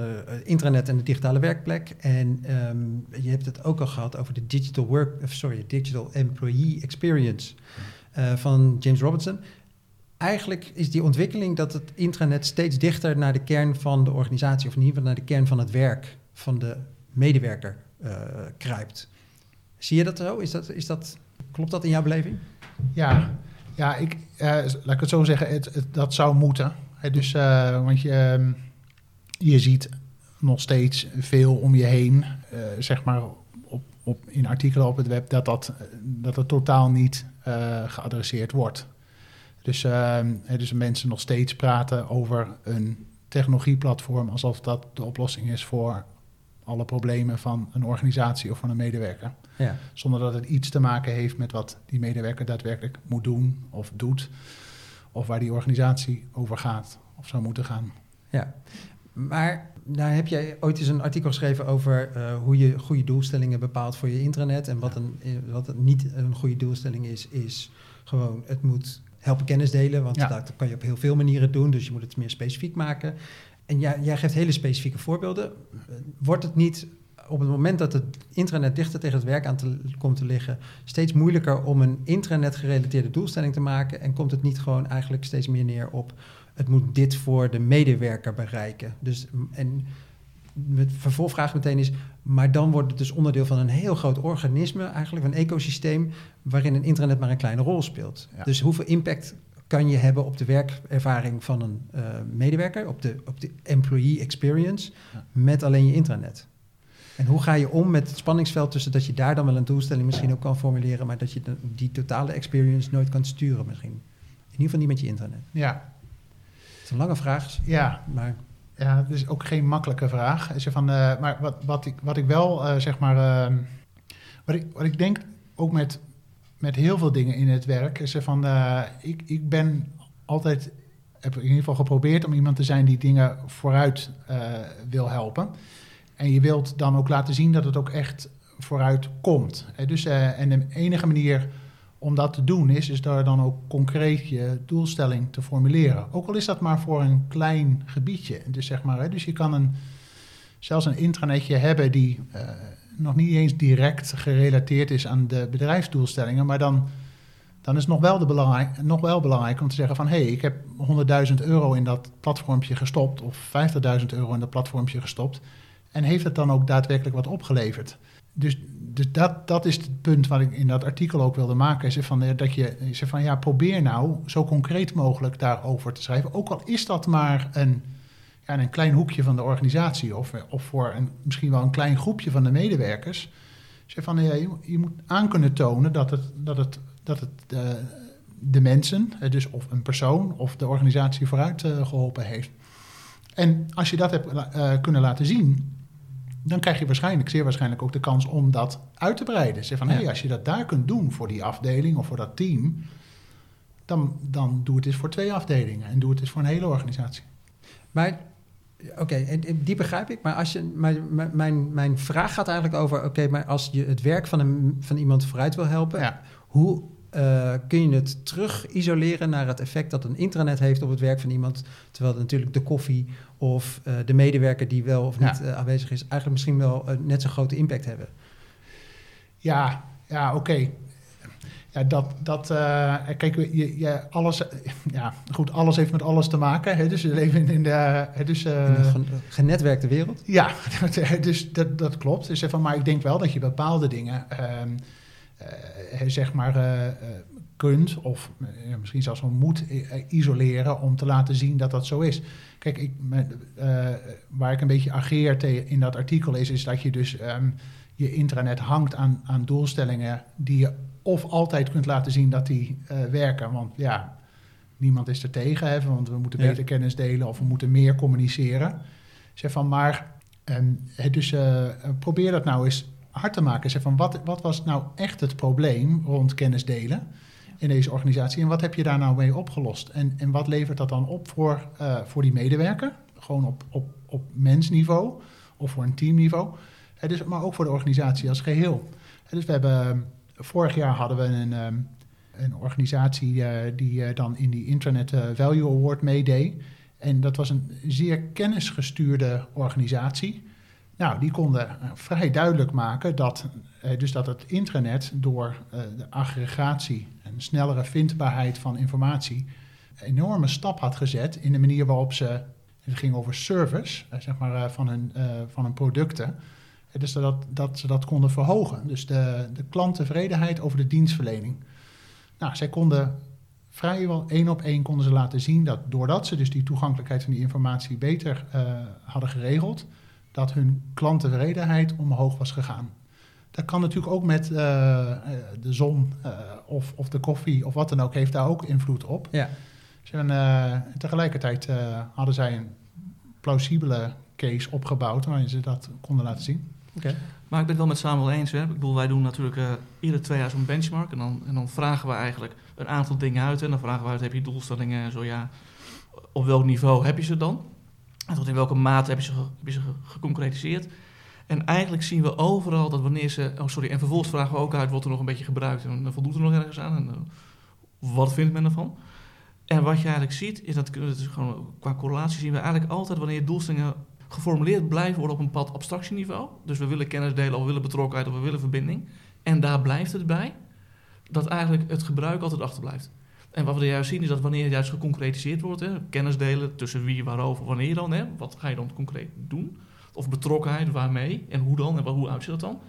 internet en de digitale werkplek. En ehm, je hebt het ook al gehad over de digital work, sorry, digital employee experience van James Robinson. Eigenlijk is die ontwikkeling dat het intranet steeds dichter naar de kern van de organisatie, of in ieder geval naar de kern van het werk van de medewerker eh, kruipt. Zie je dat zo? Is dat, is dat, klopt dat in jouw beleving? Ja, ja ik, eh, laat ik het zo zeggen, het, dat zou moeten. Dus, eh, want je, ehm, je ziet nog steeds veel om je heen, zeg maar op, op, in artikelen op het web, dat dat, dat het totaal niet geadresseerd wordt. Dus, hè, dus mensen nog steeds praten over een technologieplatform alsof dat de oplossing is voor alle problemen van een organisatie of van een medewerker. Ja. Zonder dat het iets te maken heeft met wat die medewerker daadwerkelijk moet doen of doet. Of waar die organisatie over gaat of zou moeten gaan. Ja, maar nou heb jij ooit eens een artikel geschreven over eh, hoe je goede doelstellingen bepaalt voor je intranet. En wat, een, eh, wat niet een goede doelstelling is, is gewoon het moet helpen kennis delen. Want Ja. dat kan je op heel veel manieren doen, dus je moet het meer specifiek maken. En jij, jij geeft hele specifieke voorbeelden. Wordt het niet op het moment dat het intranet dichter tegen het werk aan te, komt te liggen, steeds moeilijker om een intranet gerelateerde doelstelling te maken? En komt het niet gewoon eigenlijk steeds meer neer op het moet dit voor de medewerker bereiken? Dus, en met vervolgvraag meteen is, maar dan wordt het dus onderdeel van een heel groot organisme, eigenlijk een ecosysteem, waarin een intranet maar een kleine rol speelt. Ja. Dus hoeveel impact kan je hebben op de werkervaring van een eh, medewerker, op de, op de employee experience, Ja. met alleen je intranet? En hoe ga je om met het spanningsveld tussen dat je daar dan wel een doelstelling misschien ook kan formuleren, maar dat je de- die totale experience nooit kan sturen misschien? In ieder geval niet met je internet. Ja, Het is een lange vraag, ja, maar ja het is ook geen makkelijke vraag. Is van, eh, maar wat, wat, ik, wat ik wel eh, zeg maar. ehm, wat, ik, wat ik denk ook met, met heel veel dingen in het werk. Is er van. eh, ik, ik ben altijd. Heb in ieder geval geprobeerd om iemand te zijn die dingen vooruit wil helpen. En je wilt dan ook laten zien dat het ook echt vooruit komt. Dus, en de enige manier om dat te doen is, is daar dan ook concreet je doelstelling te formuleren. Ook al is dat maar voor een klein gebiedje. Dus, zeg maar, hè, dus je kan een, zelfs een intranetje hebben die eh, nog niet eens direct gerelateerd is aan de bedrijfsdoelstellingen, maar dan, dan is het nog wel, de belangrijk, nog wel belangrijk om te zeggen van hé, hey, ik heb 100.000 euro in dat platformpje gestopt of 50.000 euro in dat platformpje gestopt. En heeft het dan ook daadwerkelijk wat opgeleverd? Dus, dus dat, dat is het punt wat ik in dat artikel ook wilde maken. Is van, eh, dat je is van ja, probeer nou zo concreet mogelijk daarover te schrijven. Ook al is dat maar een, ja, een klein hoekje van de organisatie of, eh, of voor een, misschien wel een klein groepje van de medewerkers. Zeg van, ja, je, moet- aan kunnen tonen dat het, dat het, dat het eh, de mensen, eh, dus of een persoon of de organisatie vooruit eh, geholpen heeft. En als je dat hebt eh, kunnen laten zien, dan krijg je waarschijnlijk, zeer waarschijnlijk ook de kans om dat uit te breiden. Zeg van, Ja. hé, als je dat daar kunt doen voor die afdeling of voor dat team, dan, dan doe het eens voor twee afdelingen en doe het eens voor een hele organisatie. Maar, oké, die begrijp ik. Maar als je, maar, mijn, mijn vraag gaat eigenlijk over: oké, maar als je het werk van, een, van iemand vooruit wil helpen, Ja. hoe eh, kun je het terug isoleren naar het effect dat een intranet heeft op het werk van iemand? Terwijl natuurlijk de koffie of eh, de medewerker die wel of niet eh, aanwezig is, eigenlijk misschien wel net zo'n grote impact hebben. Ja, ja oké. Ja, dat, dat uh, kijk, je, je, alles, ja, goed, alles heeft met alles te maken. Hè? Dus we leven in de, hè? dus, uh, in genetwerkte wereld. Ja, dus dat, dat klopt. Dus van, maar ik denk wel dat je bepaalde dingen, uh, zeg maar, uh, kunt of misschien zelfs wel moet isoleren om te laten zien dat dat zo is. Kijk, ik, waar ik een beetje ageer in dat artikel is, is dat je dus um, je intranet hangt aan, aan doelstellingen die je of altijd kunt laten zien dat die eh, werken. Want ja, niemand is er tegen, hè, want we moeten Ja. beter kennis delen of we moeten meer communiceren. Zeg van, maar ehm, dus eh, eh, probeer dat nou eens hard te maken. Zeg van, wat, wat was nou echt het probleem rond kennis delen in deze organisatie? En wat heb je daar nou mee opgelost? En, en wat levert dat dan op voor, eh, voor die medewerker? Gewoon op, op, op mensniveau of voor een teamniveau. Hè, dus, maar ook voor de organisatie als geheel. Hè, dus we hebben, ehm, vorig jaar hadden we een, ehm, een organisatie eh, die eh, dan in die Internet eh, Value Award meedeed. En dat was een zeer kennisgestuurde organisatie. Nou, die konden vrij duidelijk maken dat, eh, dus dat het intranet door eh, de aggregatie en snellere vindbaarheid van informatie een enorme stap had gezet in de manier waarop ze, het ging over service, eh, zeg maar, van, hun, van hun producten. Dus dat, dat ze dat konden verhogen. Dus de, de klanttevredenheid over de dienstverlening. Nou, zij konden vrijwel één op één konden ze laten zien dat doordat ze dus die toegankelijkheid van die informatie beter hadden geregeld, dat hun klanttevredenheid omhoog was gegaan. Dat kan natuurlijk ook met eh, eh, de zon eh, of, of de koffie of wat dan ook, heeft daar ook invloed op. Ja. Eh, tegelijkertijd hadden zij een plausibele case opgebouwd waarin ze dat konden laten zien. Oké. Maar ik ben het wel met Samuel eens. Hè. Ik bedoel, wij doen natuurlijk iedere twee jaar zo'n benchmark. En dan, en dan vragen we eigenlijk een aantal dingen uit. En dan vragen we uit, heb je doelstellingen en zo ja. Op welk niveau heb je ze dan? Tot in welke mate heb je ze, ze ge- geconcretiseerd? En eigenlijk zien we overal dat wanneer ze... Oh, sorry. En vervolgens vragen we ook uit, wordt er nog een beetje gebruikt? En dan voldoet er nog ergens aan? En eh, wat vindt men ervan? En wat je eigenlijk ziet, is dat, dat is gewoon, qua correlatie zien we eigenlijk altijd wanneer doelstellingen geformuleerd blijven worden op een bepaald abstractieniveau. Dus we willen kennis delen, of we willen betrokkenheid, of we willen verbinding. En daar blijft het bij, dat eigenlijk het gebruik altijd achterblijft. En wat we juist zien is dat wanneer het juist geconcretiseerd wordt, hè, kennis delen tussen wie, waarover, wanneer dan, hè, wat ga je dan concreet doen? Of betrokkenheid, waarmee en hoe dan en hoe uitziet dat dan?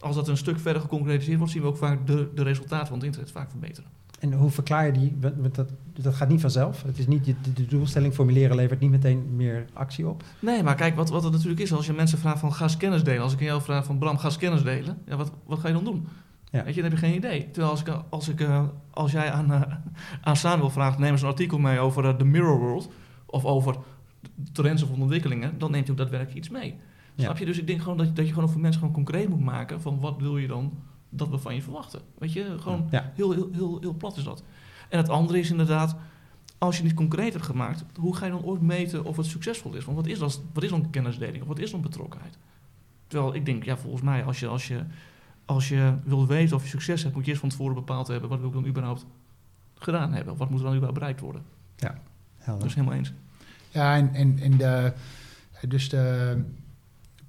Als dat een stuk verder geconcretiseerd wordt, zien we ook vaak de, de resultaten van het internet vaak verbeteren. En hoe verklaar je die? want Dat, dat gaat niet vanzelf. Het is niet, de, de doelstelling formuleren levert niet meteen meer actie op. Nee, maar kijk, wat, wat het natuurlijk is, als je mensen vraagt van ga eens kennis delen. Als ik aan jou vraag van Bram, ga eens kennis delen. Ja, wat, wat ga je dan doen? Ja. Weet je, dan heb je geen idee. Terwijl als, ik, als, ik, eh, als jij aan, eh, aan Samuel vraagt, neem eens een artikel mee over eh, de Mirror World. Of over trends of ontwikkelingen. Dan neemt hij ook daadwerkelijk iets mee. Ja. Snap je? Dus ik denk gewoon dat, je- dat je gewoon voor mensen gewoon concreet moet maken. Van wat wil je dan dat we van je verwachten? Weet je, gewoon Ja. Heel, heel, heel, heel plat is dat. En het andere is inderdaad, als je niet concreet hebt gemaakt, hoe ga je dan ooit meten of het succesvol is? Want wat is, dat, wat is dan kennisdeling of wat is dan betrokkenheid? Terwijl ik denk, ja, volgens mij, als je, als je, als je wil weten of je succes hebt, moet je eerst van tevoren bepaald hebben, wat wil ik dan überhaupt gedaan hebben? Of wat moet er dan überhaupt bereikt worden? Helder. Dus helemaal eens. Ja, en, en, en de, dus de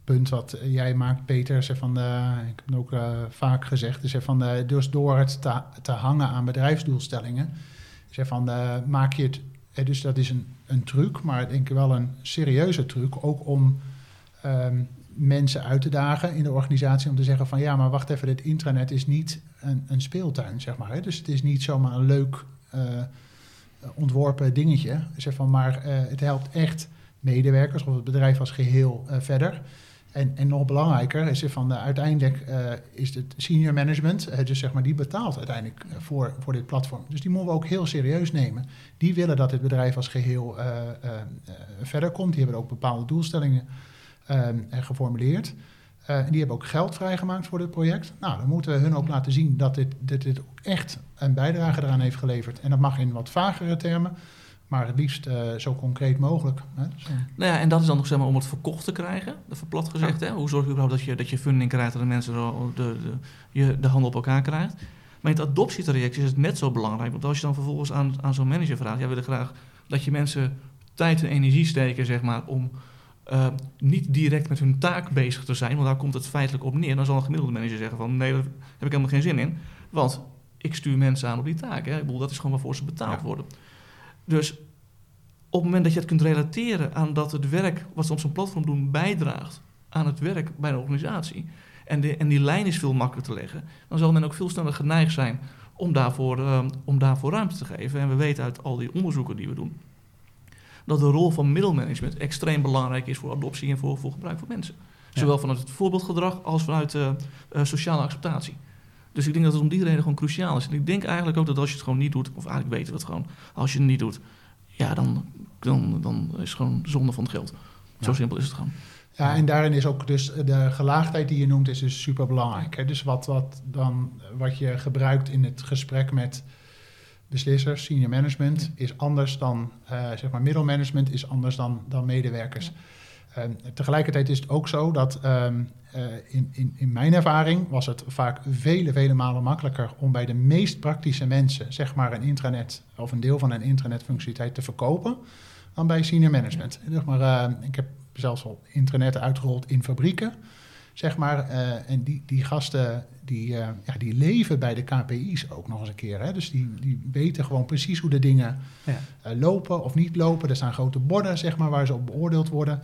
punt wat jij maakt, Peter, zeg van, eh, ik heb het ook eh, vaak gezegd, is van, eh, dus door het te, te hangen aan bedrijfsdoelstellingen, zeg van, eh, maak je het, dus dat is een, een truc, maar ik denk wel een serieuze truc, ook om ehm, mensen uit te dagen in de organisatie om te zeggen van, ja, maar wacht even, dit intranet is niet een, een speeltuin, zeg maar. Hè? Dus het is niet zomaar een leuk eh, ontworpen dingetje, zeg van, maar eh, het helpt echt medewerkers of het bedrijf als geheel eh, verder. En, en nog belangrijker is van de, uiteindelijk is het senior management, dus zeg maar die betaalt uiteindelijk voor, voor dit platform. Dus die moeten we ook heel serieus nemen. Die willen dat het bedrijf als geheel eh, eh, eh, verder komt. Die hebben ook bepaalde doelstellingen eh, geformuleerd. Eh, en die hebben ook geld vrijgemaakt voor dit project. Nou, dan moeten we hun ook laten zien dat dit, dit, dit ook echt een bijdrage eraan heeft geleverd. En dat mag in wat vagere termen, maar het liefst eh, zo concreet mogelijk. Hè? Dus, eh, Nou ja, en dat is dan nog zeg maar om het verkocht te krijgen, de plat gezegd. Hè? Hoe zorg je überhaupt dat je, dat je funding krijgt en de mensen zo de, de, je de handen op elkaar krijgt? Maar in het adoptietraject is het net zo belangrijk. Want als je dan vervolgens aan, aan zo'n manager vraagt, jij wil graag dat je mensen tijd en energie steken, zeg maar, om eh, niet direct met hun taak bezig te zijn, want daar komt het feitelijk op neer. Dan zal een gemiddelde manager zeggen van nee, daar heb ik helemaal geen zin in. Want ik stuur mensen aan op die taak. Hè? Ik bedoel, dat is gewoon waarvoor ze betaald Ja. worden. Dus op het moment dat je het kunt relateren aan dat het werk wat ze op zo'n platform doen bijdraagt aan het werk bij een organisatie. En, de, en die lijn is veel makkelijker te leggen. Dan zal men ook veel sneller geneigd zijn om daarvoor, eh, om daarvoor ruimte te geven. En we weten uit al die onderzoeken die we doen. Dat de rol van middelmanagement extreem belangrijk is voor adoptie en voor, voor gebruik van mensen. Ja. Zowel vanuit het voorbeeldgedrag als vanuit eh, eh, sociale acceptatie. Dus ik denk dat het om die reden gewoon cruciaal is. En ik denk eigenlijk ook dat als je het gewoon niet doet, of eigenlijk weten we het gewoon, als je het niet doet, ja, dan, dan, dan is het gewoon zonde van het geld. Zo simpel is het gewoon. Ja, en daarin is ook dus de gelaagdheid die je noemt, is dus super belangrijk. Dus wat, wat, dan, wat je gebruikt in het gesprek met beslissers, senior management, is anders dan eh, zeg maar middelmanagement, is anders dan, dan medewerkers. Ehm, tegelijkertijd is het ook zo dat ehm, eh, in, in, in mijn ervaring was het vaak vele, vele malen makkelijker om bij de meest praktische mensen, zeg maar een intranet of een deel van een intranetfunctionaliteit te verkopen, dan bij senior management. Zeg maar, eh, ik heb zelfs al intranet uitgerold in fabrieken, zeg maar. eh, en die, die gasten, die, eh, ja, die leven bij de KPI's ook nog eens een keer. Hè? Dus die, die weten gewoon precies hoe de dingen Ja. eh, lopen of niet lopen. Er staan grote borden, zeg maar, waar ze op beoordeeld worden.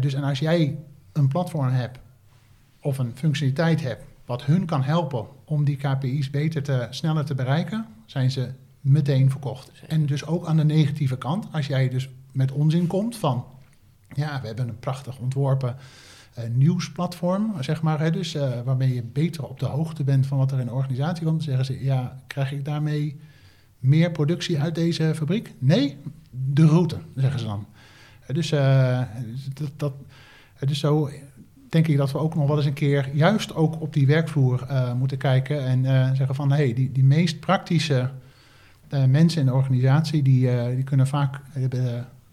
Dus en als jij een platform hebt of een functionaliteit hebt wat hun kan helpen om die KPI's beter te, sneller te bereiken, zijn ze meteen verkocht. En dus ook aan de negatieve kant, als jij dus met onzin komt van, ja, we hebben een prachtig ontworpen nieuwsplatform, zeg maar, hè, dus, eh, waarmee je beter op de hoogte bent van wat er in de organisatie komt, dan zeggen ze, ja, krijg ik daarmee meer productie uit deze fabriek? Nee, de route, zeggen ze dan. Eh, Dus, eh, dat, dat, eh, dus zo denk ik dat we ook nog wel eens een keer juist ook op die werkvloer eh, moeten kijken en eh, zeggen van hé, hey, die, die meest praktische eh, mensen in de organisatie, die, eh, die kunnen vaak eh,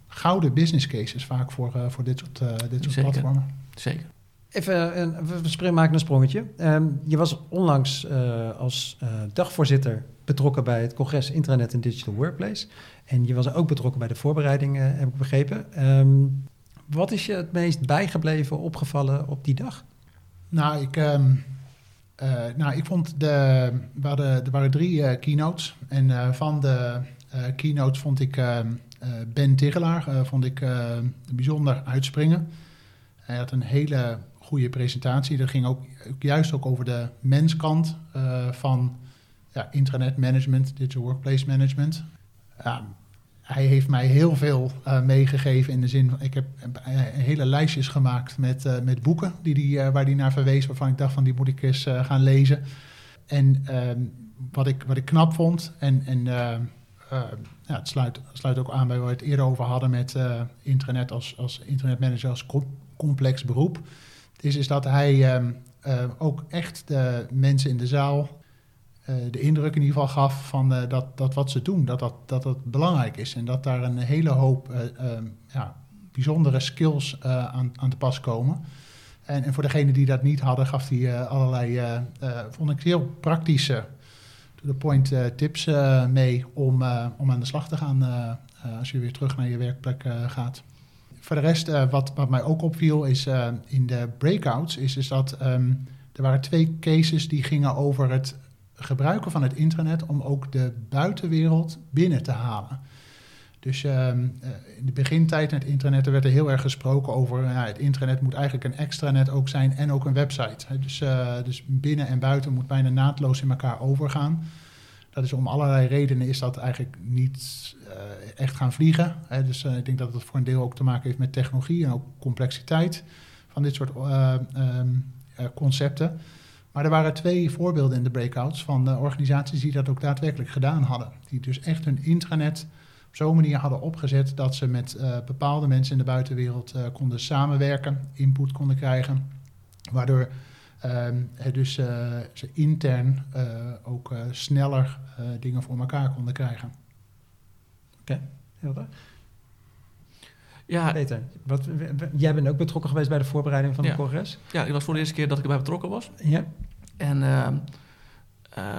gouden business cases vaak voor, eh, voor dit soort, eh, dit soort Zeker. platformen. Zeker. Even, een, we maken een sprongetje. Ehm, je was onlangs eh, als eh, dagvoorzitter betrokken bij het congres Intranet en Digital Workplace. En je was ook betrokken bij de voorbereiding, eh, heb ik begrepen. Ehm, wat is je het meest bijgebleven, opgevallen op die dag? Nou, ik, ehm, eh, nou, ik vond de. We hadden, er waren drie keynotes. En eh, van de eh, keynotes vond ik ehm, eh, Ben Tigelaar eh, vond ik, eh, bijzonder uitspringen. Hij had een hele goede presentatie. Dat ging ook, juist ook over de menskant eh, van ja, intranet management, digital workplace management. Hij heeft mij heel veel eh, meegegeven in de zin van... Ik heb eh, hele lijstjes gemaakt met, met boeken die die, waar hij naar verwees... waarvan ik dacht van die moet ik eens gaan lezen. En ehm, wat, ik, wat ik knap vond... en, en ja, het sluit, sluit ook aan bij waar we het eerder over hadden... met internet als, als internetmanager als complex beroep... is, is dat hij ehm, eh, ook echt de mensen in de zaal eh, de indruk in ieder geval gaf van eh, dat, dat wat ze doen, dat dat, dat dat belangrijk is. En dat daar een hele hoop eh, ehm, ja, bijzondere skills aan, aan te pas komen. En, en voor degenen die dat niet hadden, gaf hij allerlei, vond ik heel praktische, to-the-point tips mee om, om aan de slag te gaan als je weer terug naar je werkplek gaat. Voor de rest, eh, wat, wat mij ook opviel, is eh, in de breakouts, is, is dat ehm, er waren twee cases die gingen over het gebruiken van het intranet om ook de buitenwereld binnen te halen. Dus ehm, eh, in de begintijd met internet er werd er heel erg gesproken over ja, het intranet moet eigenlijk een extranet ook zijn en ook een website. Dus, dus binnen en buiten moet bijna naadloos in elkaar overgaan. Dat is om allerlei redenen is dat eigenlijk niet eh, echt gaan vliegen. Hè. Dus eh, ik denk dat het voor een deel ook te maken heeft met technologie en ook complexiteit van dit soort eh, ehm, eh, concepten. Maar er waren twee voorbeelden in de breakouts van organisaties die dat ook daadwerkelijk gedaan hadden. Die dus echt hun intranet op zo'n manier hadden opgezet dat ze met bepaalde mensen in de buitenwereld konden samenwerken, input konden krijgen. Waardoor ehm, dus eh, ze intern eh, ook eh, sneller eh, dingen voor elkaar konden krijgen. Heel goed. Ja, Peter, wat, w- w- jij bent ook betrokken geweest bij de voorbereiding van Ja. het congres. ja, ik was voor de eerste keer dat ik erbij betrokken was. Ja. En ehm, eh,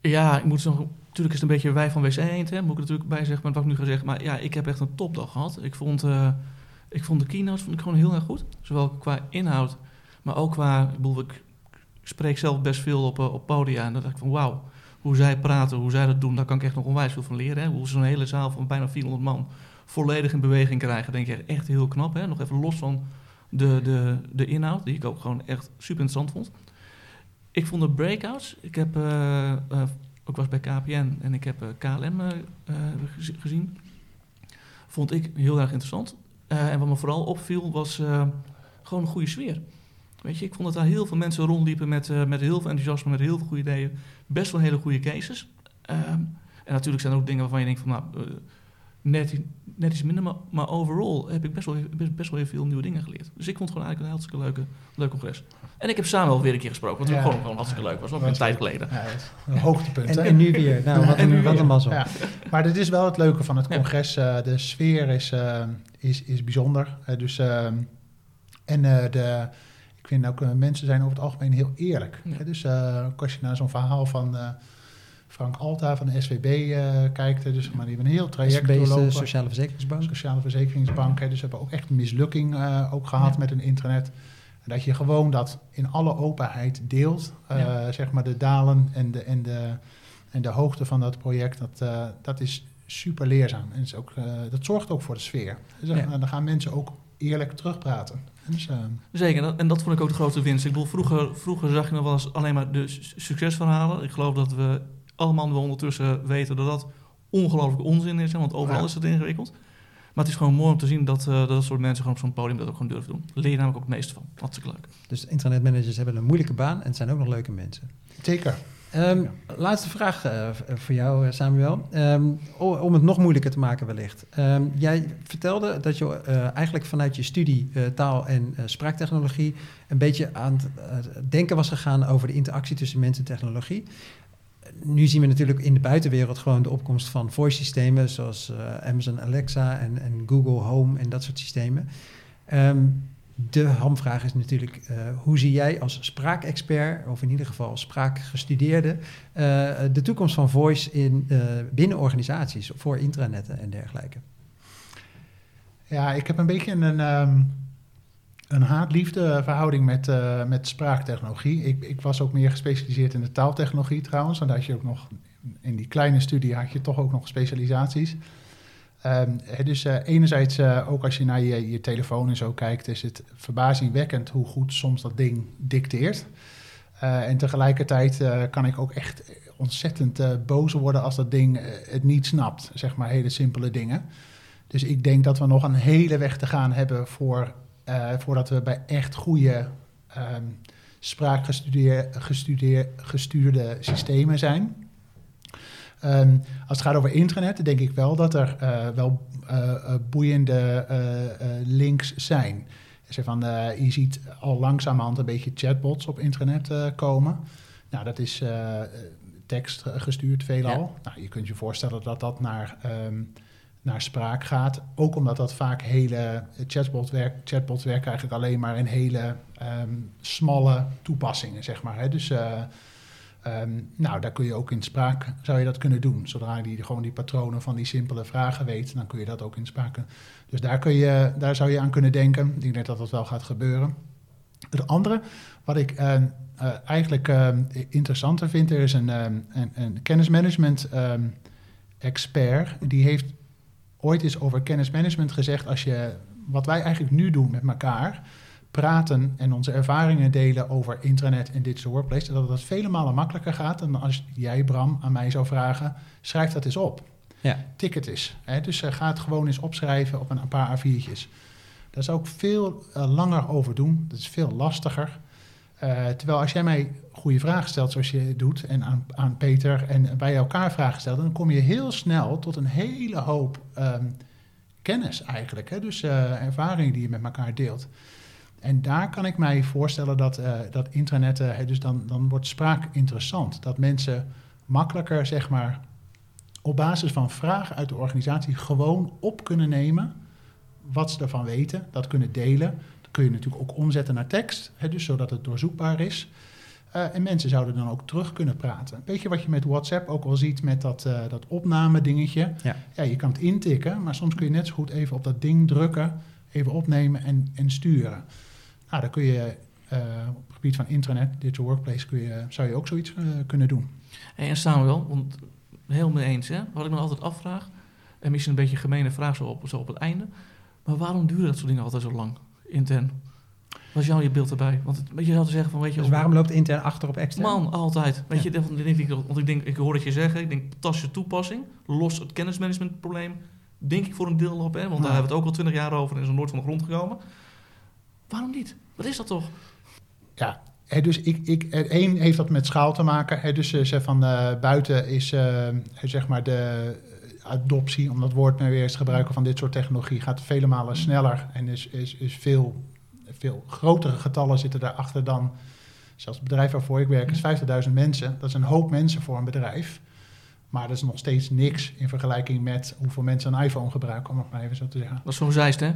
ja, ik moet nog... Natuurlijk is het een beetje wij van WC Eend, hè, moet ik er natuurlijk bij zeggen met wat ik nu ga zeggen. Maar ja, ik heb echt een topdag gehad. Ik vond, eh, ik vond de keynotes vond ik gewoon heel erg goed. Zowel qua inhoud, maar ook qua... Ik, bedoel, ik spreek zelf best veel op, eh, op podia. En dan dacht ik van wauw, hoe zij praten, hoe zij dat doen... daar kan ik echt nog onwijs veel van leren. Hè. Hoe ze zo'n hele zaal van bijna 400 man volledig in beweging krijgen... denk ik echt heel knap. Hè. Nog even los van de, de, de inhoud, die ik ook gewoon echt super interessant vond. Ik vond de breakouts. Ik heb ook was bij KPN en ik heb KLM gezi- gezien. Vond ik heel erg interessant. En wat me vooral opviel was gewoon een goede sfeer. Weet je, ik vond dat daar heel veel mensen rondliepen met, uh, met heel veel enthousiasme, met heel veel goede ideeën. Best wel hele goede cases. Um, en natuurlijk zijn er ook dingen waarvan je denkt van, nou, uh, net, net iets minder, maar, maar, overal heb ik best wel, best, best wel heel veel nieuwe dingen geleerd. Dus ik vond het gewoon eigenlijk een hartstikke leuke, leuk congres. En ik heb Samuel weer een keer gesproken, wat ja, gewoon, gewoon hartstikke leuk was. was een tijd geleden. Ja, een hoogtepunt. en, en, nu weer. Nou, wat, een, wat een mazzel. Ja. Maar dit is wel het leuke van het congres. Uh, de sfeer is, uh, is, is bijzonder. Uh, dus, en de, vind ook, mensen zijn over het algemeen heel eerlijk. Dus als je naar zo'n verhaal van... Frank Alta van de SWB uh, kijkt. Dus maar die hebben een heel traject SWB doorlopen. de Sociale Verzekeringsbank. Sociale Verzekeringsbank. Hè, dus hebben ook echt een mislukking ook gehad ja. met een internet. Dat je gewoon dat in alle openheid deelt. Ja. Zeg maar de dalen en de, en de, en de hoogte van dat project. Dat, dat is super leerzaam. En is ook, dat zorgt ook voor de sfeer. Dus ja. dan gaan mensen ook eerlijk terugpraten. Zeker, en dat vond ik ook de grote winst. Ik bedoel, vroeger, vroeger zag je nog wel eens alleen maar de succesverhalen. Ik geloof dat we allemaal wel ondertussen weten dat dat ongelooflijk onzin is. Hè, want overal ja. is het ingewikkeld. Maar het is gewoon mooi om te zien dat uh, dat soort mensen gewoon op zo'n podium dat ook gewoon durven doen. Leer je namelijk ook het meeste van. Hartstikke leuk. Dus internetmanagers hebben een moeilijke baan en het zijn ook nog leuke mensen. Zeker. Um, laatste vraag uh, voor jou, eh, Samuel. Um, om het nog moeilijker te maken wellicht. Um, jij vertelde dat je uh, eigenlijk vanuit je studie uh, taal- en spraaktechnologie... een beetje aan het denken was gegaan over de interactie tussen mens en technologie nu zien we natuurlijk in de buitenwereld gewoon de opkomst van voice-systemen, zoals uh, Amazon Alexa en, en, Google Home en dat soort systemen. De hamvraag is natuurlijk, uh, hoe zie jij als spraakexpert, of in ieder geval spraakgestudeerde, uh, de toekomst van voice in, binnen organisaties, voor intranetten en dergelijke? Ja, ik heb een beetje een. Um een verhouding met, uh, met spraaktechnologie. Ik, ik was ook meer gespecialiseerd in de taaltechnologie trouwens. Want had je ook nog in die kleine studie had je toch ook nog specialisaties. Um, dus uh, enerzijds, uh, ook als je naar je, je telefoon en zo kijkt, is het verbazingwekkend hoe goed soms dat ding dicteert. en tegelijkertijd kan ik ook echt ontzettend boos worden als dat ding het niet snapt. Zeg maar hele simpele dingen. Dus ik denk dat we nog een hele weg te gaan hebben voor voordat we bij echt goede um, spraakgestuurde systemen zijn. Um, als het gaat over internet, denk ik wel dat er uh, wel uh, boeiende links zijn. Dus van, je ziet al langzamerhand een beetje chatbots op internet komen. Nou, dat is tekst gestuurd veelal. Ja. Nou, je kunt je voorstellen dat dat naar um, naar spraak gaat. Ook omdat dat vaak hele chatbot werk, chatbots werken eigenlijk alleen maar in hele um, smalle toepassingen, zeg maar. Hè. Dus uh, um, nou, daar kun je ook in spraak, zou je dat kunnen doen. Zodra je gewoon die patronen van die simpele vragen weet, dan kun je dat ook in spraak. Dus daar, kun je, daar zou je aan kunnen denken. Ik denk dat dat wel gaat gebeuren. Het andere, wat ik uh, uh, eigenlijk uh, interessanter vind, er is een, een, een kennismanagement expert, die heeft ooit is over kennismanagement gezegd: als je wat wij eigenlijk nu doen met elkaar, praten en onze ervaringen delen over internet en digital workplace, dat het vele malen makkelijker gaat dan als jij, Bram, aan mij zou vragen: schrijf dat eens op. Ja. Tik het eens. Hè? Dus uh, ga het gewoon eens opschrijven op een paar A4'tjes. Daar zou ik veel uh, langer over doen. Dat is veel lastiger. Uh, terwijl als jij mij goede vragen stelt zoals je doet en aan, aan Peter en bij elkaar vragen stelt, dan kom je heel snel tot een hele hoop um, kennis eigenlijk. Hè? Dus ervaringen die je met elkaar deelt. En daar kan ik mij voorstellen dat, uh, dat internet, uh, dus dan, dan wordt spraak interessant. Dat mensen makkelijker, zeg maar, op basis van vragen uit de organisatie gewoon op kunnen nemen wat ze ervan weten, dat kunnen delen kun je natuurlijk ook omzetten naar tekst, hè, dus zodat het doorzoekbaar is. Uh, en mensen zouden dan ook terug kunnen praten. Weet je wat je met WhatsApp ook al ziet met dat, uh, dat opname dingetje? Ja. ja. je kan het intikken, maar soms kun je net zo goed even op dat ding drukken, even opnemen en, en sturen. Nou, dan kun je uh, op het gebied van internet, digital workplace, kun je, zou je ook zoiets kunnen doen. Hey, en Samuel, want heel mee eens, hè? wat ik me altijd afvraag, en misschien een beetje een gemene vraag zo op, zo op het einde, maar waarom duren dat soort dingen altijd zo lang? intern? Was jou je beeld erbij? Want het, je zou te zeggen van, weet je... Dus waarom loopt intern achter op extern? Man, altijd. Weet je, want ik denk, ik hoor het je zeggen, ik denk fantastische toepassing, los het kennismanagementprobleem, denk ik voor een deel op, hè, want daar hebben we het ook al twintig jaar over en is er nooit van de grond gekomen. Waarom niet? Wat is dat toch? ja, dus ik, ik, één heeft dat met schaal te maken. Dus eh, ze van eh, buiten is eh, zeg maar de adoptie, om dat woord maar weer eens te gebruiken van dit soort technologie, gaat vele malen sneller en is, is, is veel, veel grotere getallen zitten daarachter dan zelfs het bedrijf waarvoor ik werk is 50.000 mensen. Dat is een hoop mensen voor een bedrijf. Maar dat is nog steeds niks in vergelijking met hoeveel mensen een iPhone gebruiken, om het maar even zo te zeggen. Dat is gewoon Zeist, hè?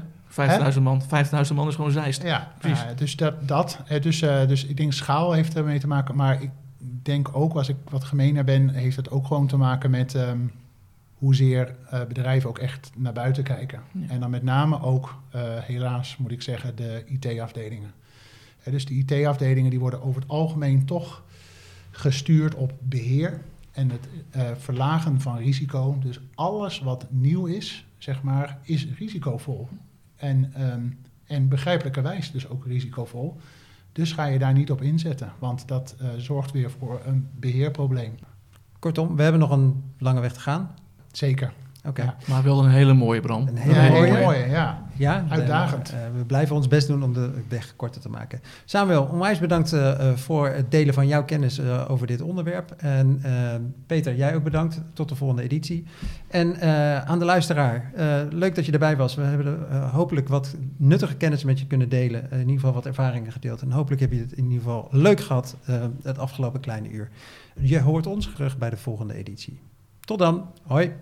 50.000 man. 50.000 man is gewoon Zeist. Ja, precies. Uh, dus dat. dat dus, uh, dus ik denk schaal heeft ermee te maken. Maar ik denk ook, als ik wat gemener ben, heeft het ook gewoon te maken met um, hoezeer bedrijven ook echt naar buiten kijken. Ja. En dan met name ook, helaas moet ik zeggen, de IT-afdelingen. dus de IT-afdelingen die worden over het algemeen toch gestuurd op beheer en het uh, verlagen van risico. Dus alles wat nieuw is, zeg maar, is risicovol. En, um, en begrijpelijkerwijs dus ook risicovol. Dus ga je daar niet op inzetten, want dat uh, zorgt weer voor een beheerprobleem. Kortom, we hebben nog een lange weg te gaan. Zeker. Oké. Okay. Ja, maar wel een hele mooie Bram. Een hele, ja, mooie. hele mooie, ja. Ja, uitdagend. Uh, we blijven ons best doen om de weg korter te maken. Samuel, onwijs bedankt uh, voor het delen van jouw kennis over dit onderwerp. En Peter, jij ook bedankt. Tot de volgende editie. En aan de luisteraar, leuk dat je erbij was. We hebben hopelijk wat nuttige kennis met je kunnen delen. in ieder geval wat ervaringen gedeeld. En hopelijk heb je het in ieder geval leuk gehad het afgelopen kleine uur. Je hoort ons terug bij de volgende editie. Tot dan. Hoi.